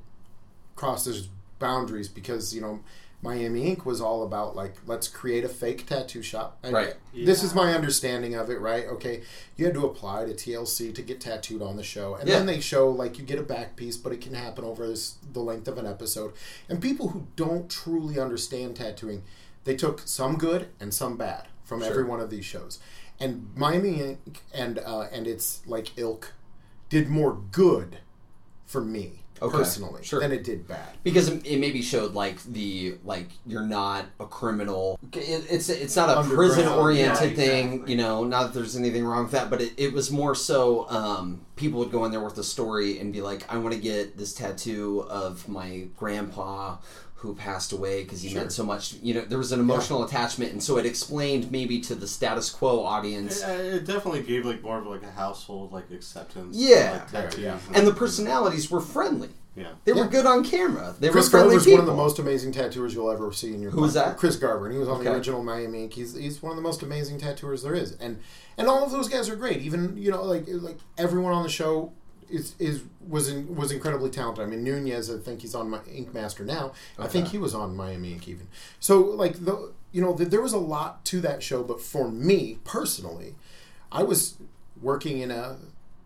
crosses boundaries because you know Miami Ink was all about like let's create a fake tattoo shop. And Right. This is my understanding of it, right? Okay, you had to apply to TLC to get tattooed on the show, and then they show like you get a back piece, but it can happen over this, the length of an episode. And people who don't truly understand tattooing, they took some good and some bad from every one of these shows. And Miami Ink and uh, and its like ilk did more good for me Okay, personally sure. than it did bad. because it, it maybe showed like the like you're not a criminal it, it's it's not a prison oriented yeah, thing exactly. you know not that there's anything wrong with that but it, it was more so um, people would go in there with a story and be like i want to get this tattoo of my grandpa who passed away because he meant so much you know there was an emotional attachment and so it explained maybe to the status quo audience It, uh, it definitely gave like more of like a household like acceptance. to, Yeah. like, tattoos Yeah. and the personalities were friendly yeah. they were good on camera they Chris were friendly Garver's people one of the most amazing tattooers you'll ever see in your Who was life. that? Chris Garver, and he was on the original Miami Ink. He's he's one of the most amazing tattooers there is, and and all of those guys are great. Even you know like like everyone on the show is is was in, was incredibly talented. I mean Nunez, I think he's on my Ink Master now. I think he was on Miami Ink even. So like the you know th- there was a lot to that show, but for me personally, I was working in a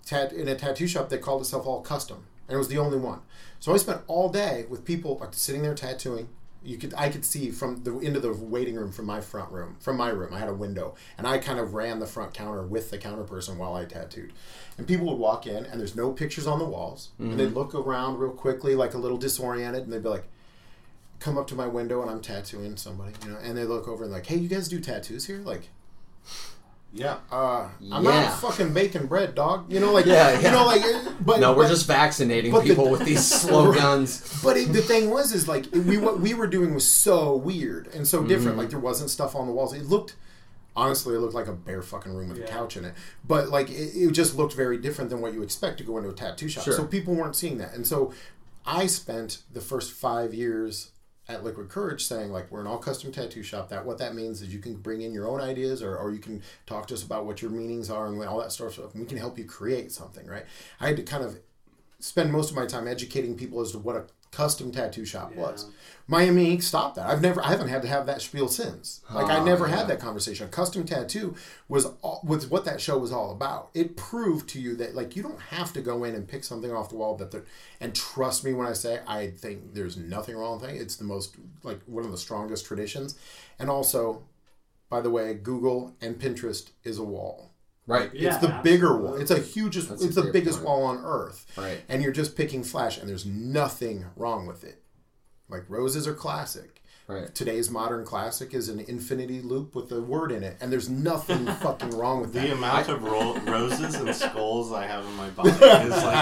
tat in a tattoo shop that called itself All Custom, and it was the only one. So I spent all day with people like, sitting there tattooing. You could I could see from the into the waiting room from my front room from my room. I had a window, and I kind of ran the front counter with the counter person while I tattooed. And people would walk in, and there's no pictures on the walls, and mm-hmm. they'd look around real quickly, like a little disoriented, and they'd be like, come up to my window and I'm tattooing somebody, you know, and they look over and like, hey, you guys do tattoos here? Like, Yeah. uh, I'm Yeah. not fucking baking bread, dog. You know, like, Yeah, you know, like, but no we're but- just vaccinating but the- people with these slogans But it, the thing was, is like we what we were doing was so weird and so different. Like there wasn't stuff on the walls. It looked, honestly, it looked like a bare fucking room with a couch in it. But like it, it just looked very different than what you expect to go into a tattoo shop. Sure. So people weren't seeing that, and so I spent the first five years at Liquid Courage saying like we're an all custom tattoo shop. That what that means is you can bring in your own ideas or, or you can talk to us about what your meanings are and all that sort of stuff. We can help you create something, right? I had to kind of spend most of my time educating people as to what a custom tattoo shop Yeah. was. Miami Ink stopped that. I've never, I haven't had to have that spiel since. Like I Oh, never yeah. had that conversation. A custom tattoo was all, was what that show was all about. It proved to you that like you don't have to go in and pick something off the wall that and trust me when I say I think there's nothing wrong with it. It's the most like one of the strongest traditions. And also, by the way, Google and Pinterest is a wall. Right Yeah, it's the bigger one. It's a hugest. That's it's the biggest point. wall on earth. Right. And you're just picking flash, and there's nothing wrong with it. Like roses are classic. Right Today's modern classic is an infinity loop with a word in it, and there's nothing fucking wrong with The that. amount of ro- roses and skulls I have in my body is like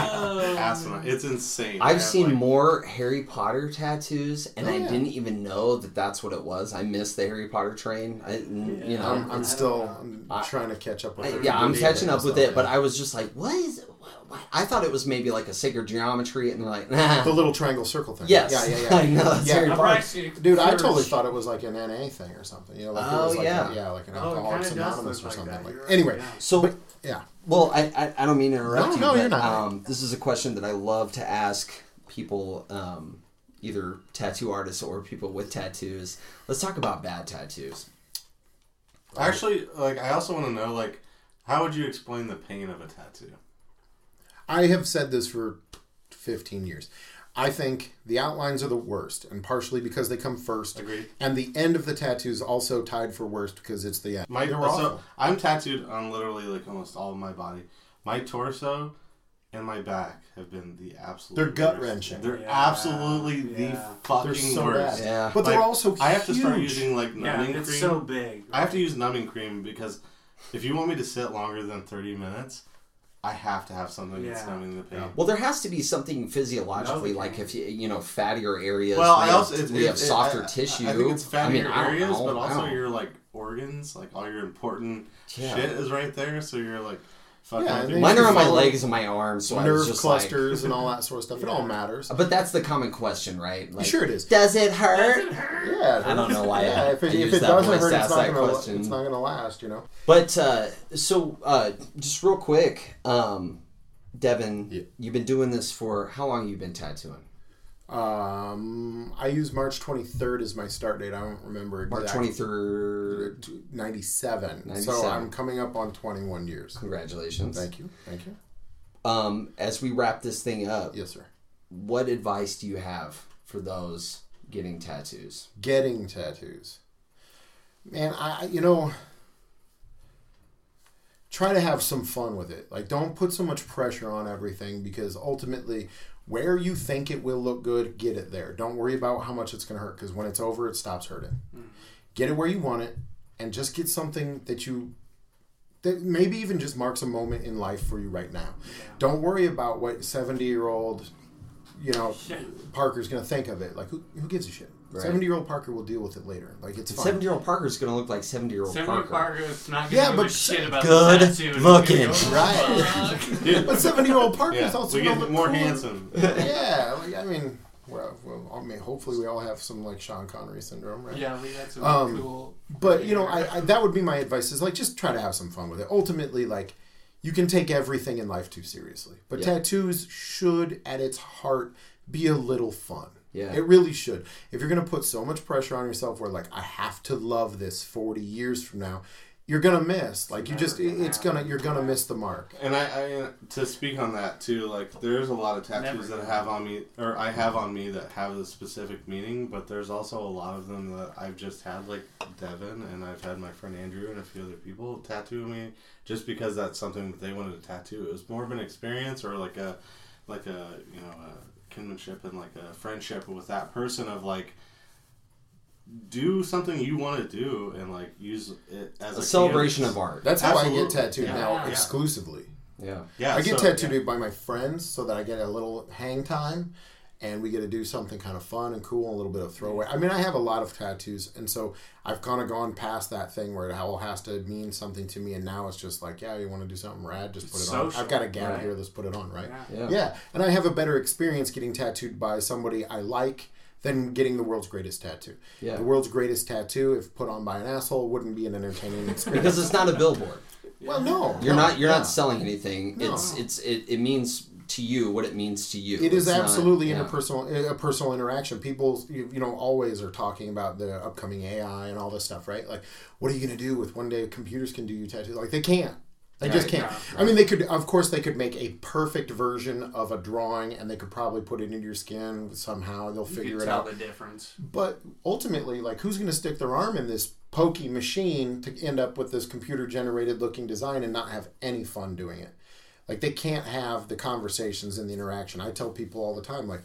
asinine. Oh. It's insane. I I've have, seen like- more Harry Potter tattoos, and Oh, I yeah. didn't even know that that's what it was. I missed the Harry Potter train. I, you know, I'm, I'm it's- still I'm trying to catch up with I- it. yeah, I'm catching up with stuff, it, but. I was just like, what is? What, what? I I thought it was maybe like a sacred geometry, and like, nah. The little triangle circle thing. yes, Yeah, yeah, yeah. I know that's Yeah. Harry I'm Potter. Dude, I totally thought it was like an NA thing or something. You know, like it Oh, was like yeah. a, yeah, like an Oh, Alcoholics kinda Anonymous or like something. that. Like, right. anyway, Yeah. So, but yeah, well, I, I I don't mean to interrupt No, you, no, but you're not. um, this is a question that I love to ask people, um, either tattoo artists or people with tattoos. Let's talk about bad tattoos. Actually, like I also want to know, like, how would you explain the pain of a tattoo? I have said this for 15 years. I think the outlines are the worst, and partially because they come first. Agreed. And the end of the tattoo is also tied for worst because it's the end. My They're so awful. I'm tattooed on literally like almost all of my body. My torso and my back have been the absolute. They're gut-wrenching. They're Yeah, absolutely the fucking They're so worst. bad. Yeah. But they're Like, also I have to start using like Yeah, numbing it's cream. so big. I have to use numbing cream because if you want me to sit longer than 30 minutes, I have to have something that's Yeah. numbing the pain. Yeah. Well, there has to be something physiologically, No, like if you you know fattier areas. Well, we I have, also it's, we have it's- softer I- tissue. I think it's fattier I mean, areas, but also your like organs, like all your important Yeah. shit is right there. So you're like, fucking. Yeah, with and it. then Mine are on my legs and my arms, so I was nerve just clusters and all that sort of stuff. It all matters. But that's the common question, right? Like, sure it is. Does it hurt? Does it hurt? Yeah, I don't know why Yeah, I- if it, I if it that doesn't hurt, it's not gonna question. it's not gonna last. You know. But uh, so, uh, just real quick, um, Devin, Yeah. you've been doing this for how long? You've been tattooing? Um, I use March 23rd as my start date. I don't remember March exactly. twenty third. 97. 97. So I'm coming up on 21 years. Congratulations. Thank you. Thank you. Um, as we wrap this thing up, Yes, sir. what advice do you have for those getting tattoos? Getting tattoos. Man, I- you know try to have some fun with it. Like don't put so much pressure on everything because ultimately where you think it will look good, get it there. Don't worry about how much it's going to hurt because when it's over it stops hurting. Hmm. Get it where you want it and just get something that you that maybe even just marks a moment in life for you right now. Don't worry about what 70 year old, you know, Parker's going to think of it. Like, who, who gives a shit? Right. 70 year old Parker will deal with it later. Like, it's fine. Seventy year old Parker's gonna look like seventy year old Seventy Parker. Parker is not gonna Yeah, give but a shit about good the tattoo. He's looking. gonna Right. But 70 year old Parker yeah, is also we gonna get look more cooler. handsome. Yeah, like, I mean, well, well, I mean, hopefully we all have some, like, Sean Connery syndrome, right? Yeah, we got some Um, cool. But you know, I, I that would be my advice is like just try to have some fun with it. Ultimately, like you can take everything in life too seriously, but Yeah. tattoos should, at its heart, be a little fun. Yeah. it really should. If you're gonna put so much pressure on yourself, where like I have to love this 40 years from now, you're gonna miss. Like you just, gonna it's gonna, you're gonna miss the mark. And I, I, uh, to speak on that too, like there's a lot of tattoos Never. that I have on me, or I have on me that have a specific meaning, but there's also a lot of them that I've just had, like Devin, and I've had my friend Andrew and a few other people tattoo me just because that's something that they wanted to tattoo. It was more of an experience or like a, like a you know a kinship and like a friendship with that person of like. Do something you want to do and like use it as a, A celebration canvas. of art. That's how I get tattooed Yeah. now Yeah. exclusively. yeah. Yeah, I get so- tattooed by my friends so that I get a little hang time and we get to do something kind of fun and cool, a little bit of throwaway. I mean, I have a lot of tattoos, and so I've kind of gone past that thing where it all has to mean something to me, and now it's just like, yeah, you want to do something rad, just put it on. I've got a gap right. here, let's put it on, right? Yeah. Yeah. Yeah, and I have a better experience getting tattooed by somebody I like than getting the world's greatest tattoo. Yeah. The world's greatest tattoo, if put on by an asshole, wouldn't be an entertaining experience. Because it's not a billboard. well, no, You're no, not. You're yeah. not selling anything. No. It's. It's. It, it means to you what it means to you. It is It's not- absolutely yeah. interpersonal, eh, a personal interaction. People, you, you know, always are talking about the upcoming AI and all this stuff, right? Like, what are you going to do with one day computers can do you tattoos? Like, they can't. They just can't. yeah, I mean, they could, of course, they could make a perfect version of a drawing, and they could probably put it into your skin somehow. They'll You figure can it tell out. the difference. But ultimately, like, who's going to stick their arm in this pokey machine to end up with this computer generated looking design and not have any fun doing it? Like, they can't have the conversations and the interaction. I tell people all the time, like,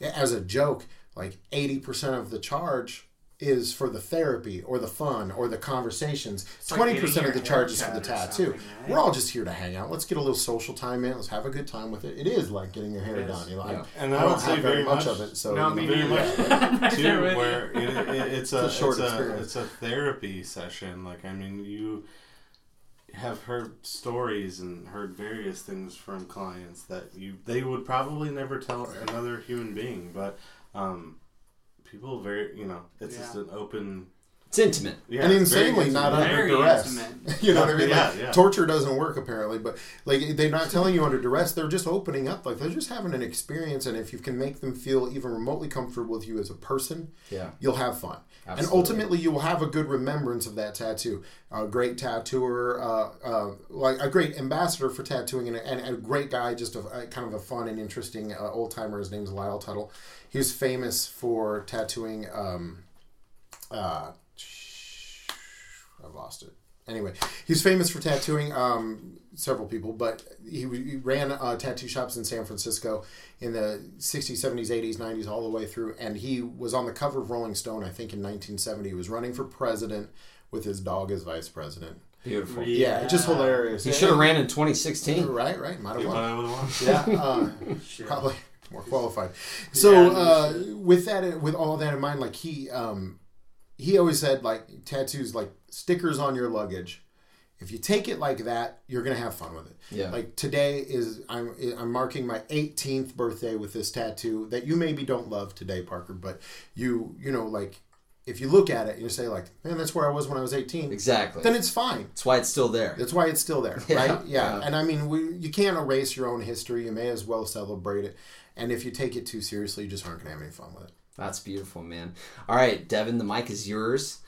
as a joke, like 80% of the charge is for the therapy or the fun or the conversations. like 20% getting of the charge is for the tattoo. right? We're all just here to hang out. Let's get a little social time in. Let's have a good time with it. It is like getting your hair It is. done. You know, Yeah. And I I don't would say have very very much much- of it. So No, you me know, neither. too, there with you. where it, it, it's a, It's a short it's a, it's a therapy session. Like I mean, you have heard stories and heard various things from clients that you they would probably never tell another human being, but um, people very you know it's just an open. It's intimate. Yeah, and it's insanely not intimate. under Very duress. intimate. you know what I mean? Yeah, Like, yeah. Torture doesn't work apparently, but like they're not telling you under duress. They're just opening up. Like they're just having an experience, and if you can make them feel even remotely comfortable with you as a person, Yeah. you'll have fun. And ultimately, you will have a good remembrance of that tattoo. A great tattooer, uh, uh, like a great ambassador for tattooing, and a, and a great guy, just a, a kind of a fun and interesting uh, old timer. His name's Lyle Tuttle. He was famous for tattooing. Um, uh, I've lost it. Anyway, he's famous for tattooing um, several people, but he, he ran uh, tattoo shops in San Francisco in the 60s, 70s, 80s, 90s, all the way through. And he was on the cover of Rolling Stone, I think, in 1970. He was running for president with his dog as vice president. Beautiful. Yeah, it's just hilarious. He should have ran in 2016. Right, right. Might have won. probably would've won. Yeah, uh, Shit. probably more qualified. So Yeah, uh, with that, with all that in mind, like he, um, he always said like tattoos, like stickers on your luggage. If you take it like that, you're gonna have fun with it. Yeah. Like today is I'm I'm marking my 18th birthday with this tattoo that you maybe don't love today, Parker, but you you know like if you look at it and you say like, man, that's where I was when I was 18. Exactly. Then it's fine. That's why it's still there. That's why it's still there, Yeah, right? Yeah. yeah. And I mean, we, you can't erase your own history. You may as well celebrate it. And if you take it too seriously, you just aren't going to have any fun with it. That's beautiful, man. All right, Devin, the mic is yours.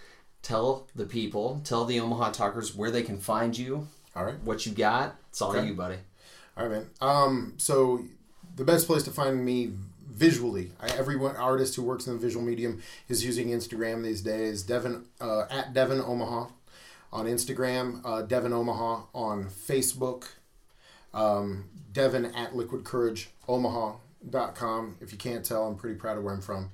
Tell the people, tell the Omaha Talkers where they can find you, All right. what you got. It's all Okay. you, buddy. All right, man. Um, so the best place to find me visually, I, everyone artist who works in the visual medium is using Instagram these days. Devin uh, at Devin Omaha on Instagram, uh, Devin Omaha on Facebook, um, Devin at Liquid Courage Omaha.com. If you can't tell, I'm pretty proud of where I'm from.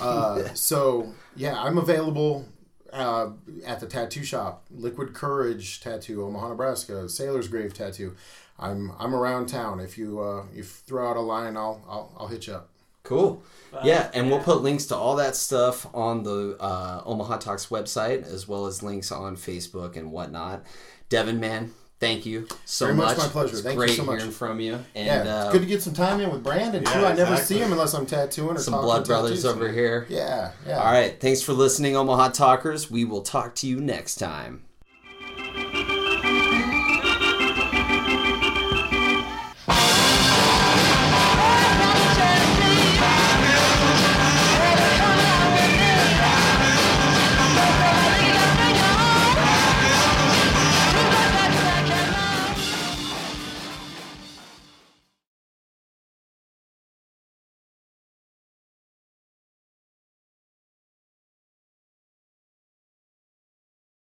Uh, so yeah, I'm available uh, at the tattoo shop, Liquid Courage Tattoo, Omaha, Nebraska, Sailor's Grave Tattoo. I'm I'm around town. If you uh, you throw out a line, I'll I'll, I'll hit you up. Cool. But, yeah, and we'll put links to all that stuff on the uh, Omaha Talks website, as well as links on Facebook and whatnot. Devin, man, thank you so Very much much. my pleasure. It's Thank you great so much. hearing from you. And yeah, uh, good to get some time in with Brandon too. Yeah, I never see him unless I'm tattooing or some talking blood brothers tattoos. over here. Yeah, yeah. All right. Thanks for listening, Omaha Talkers. We will talk to you next time.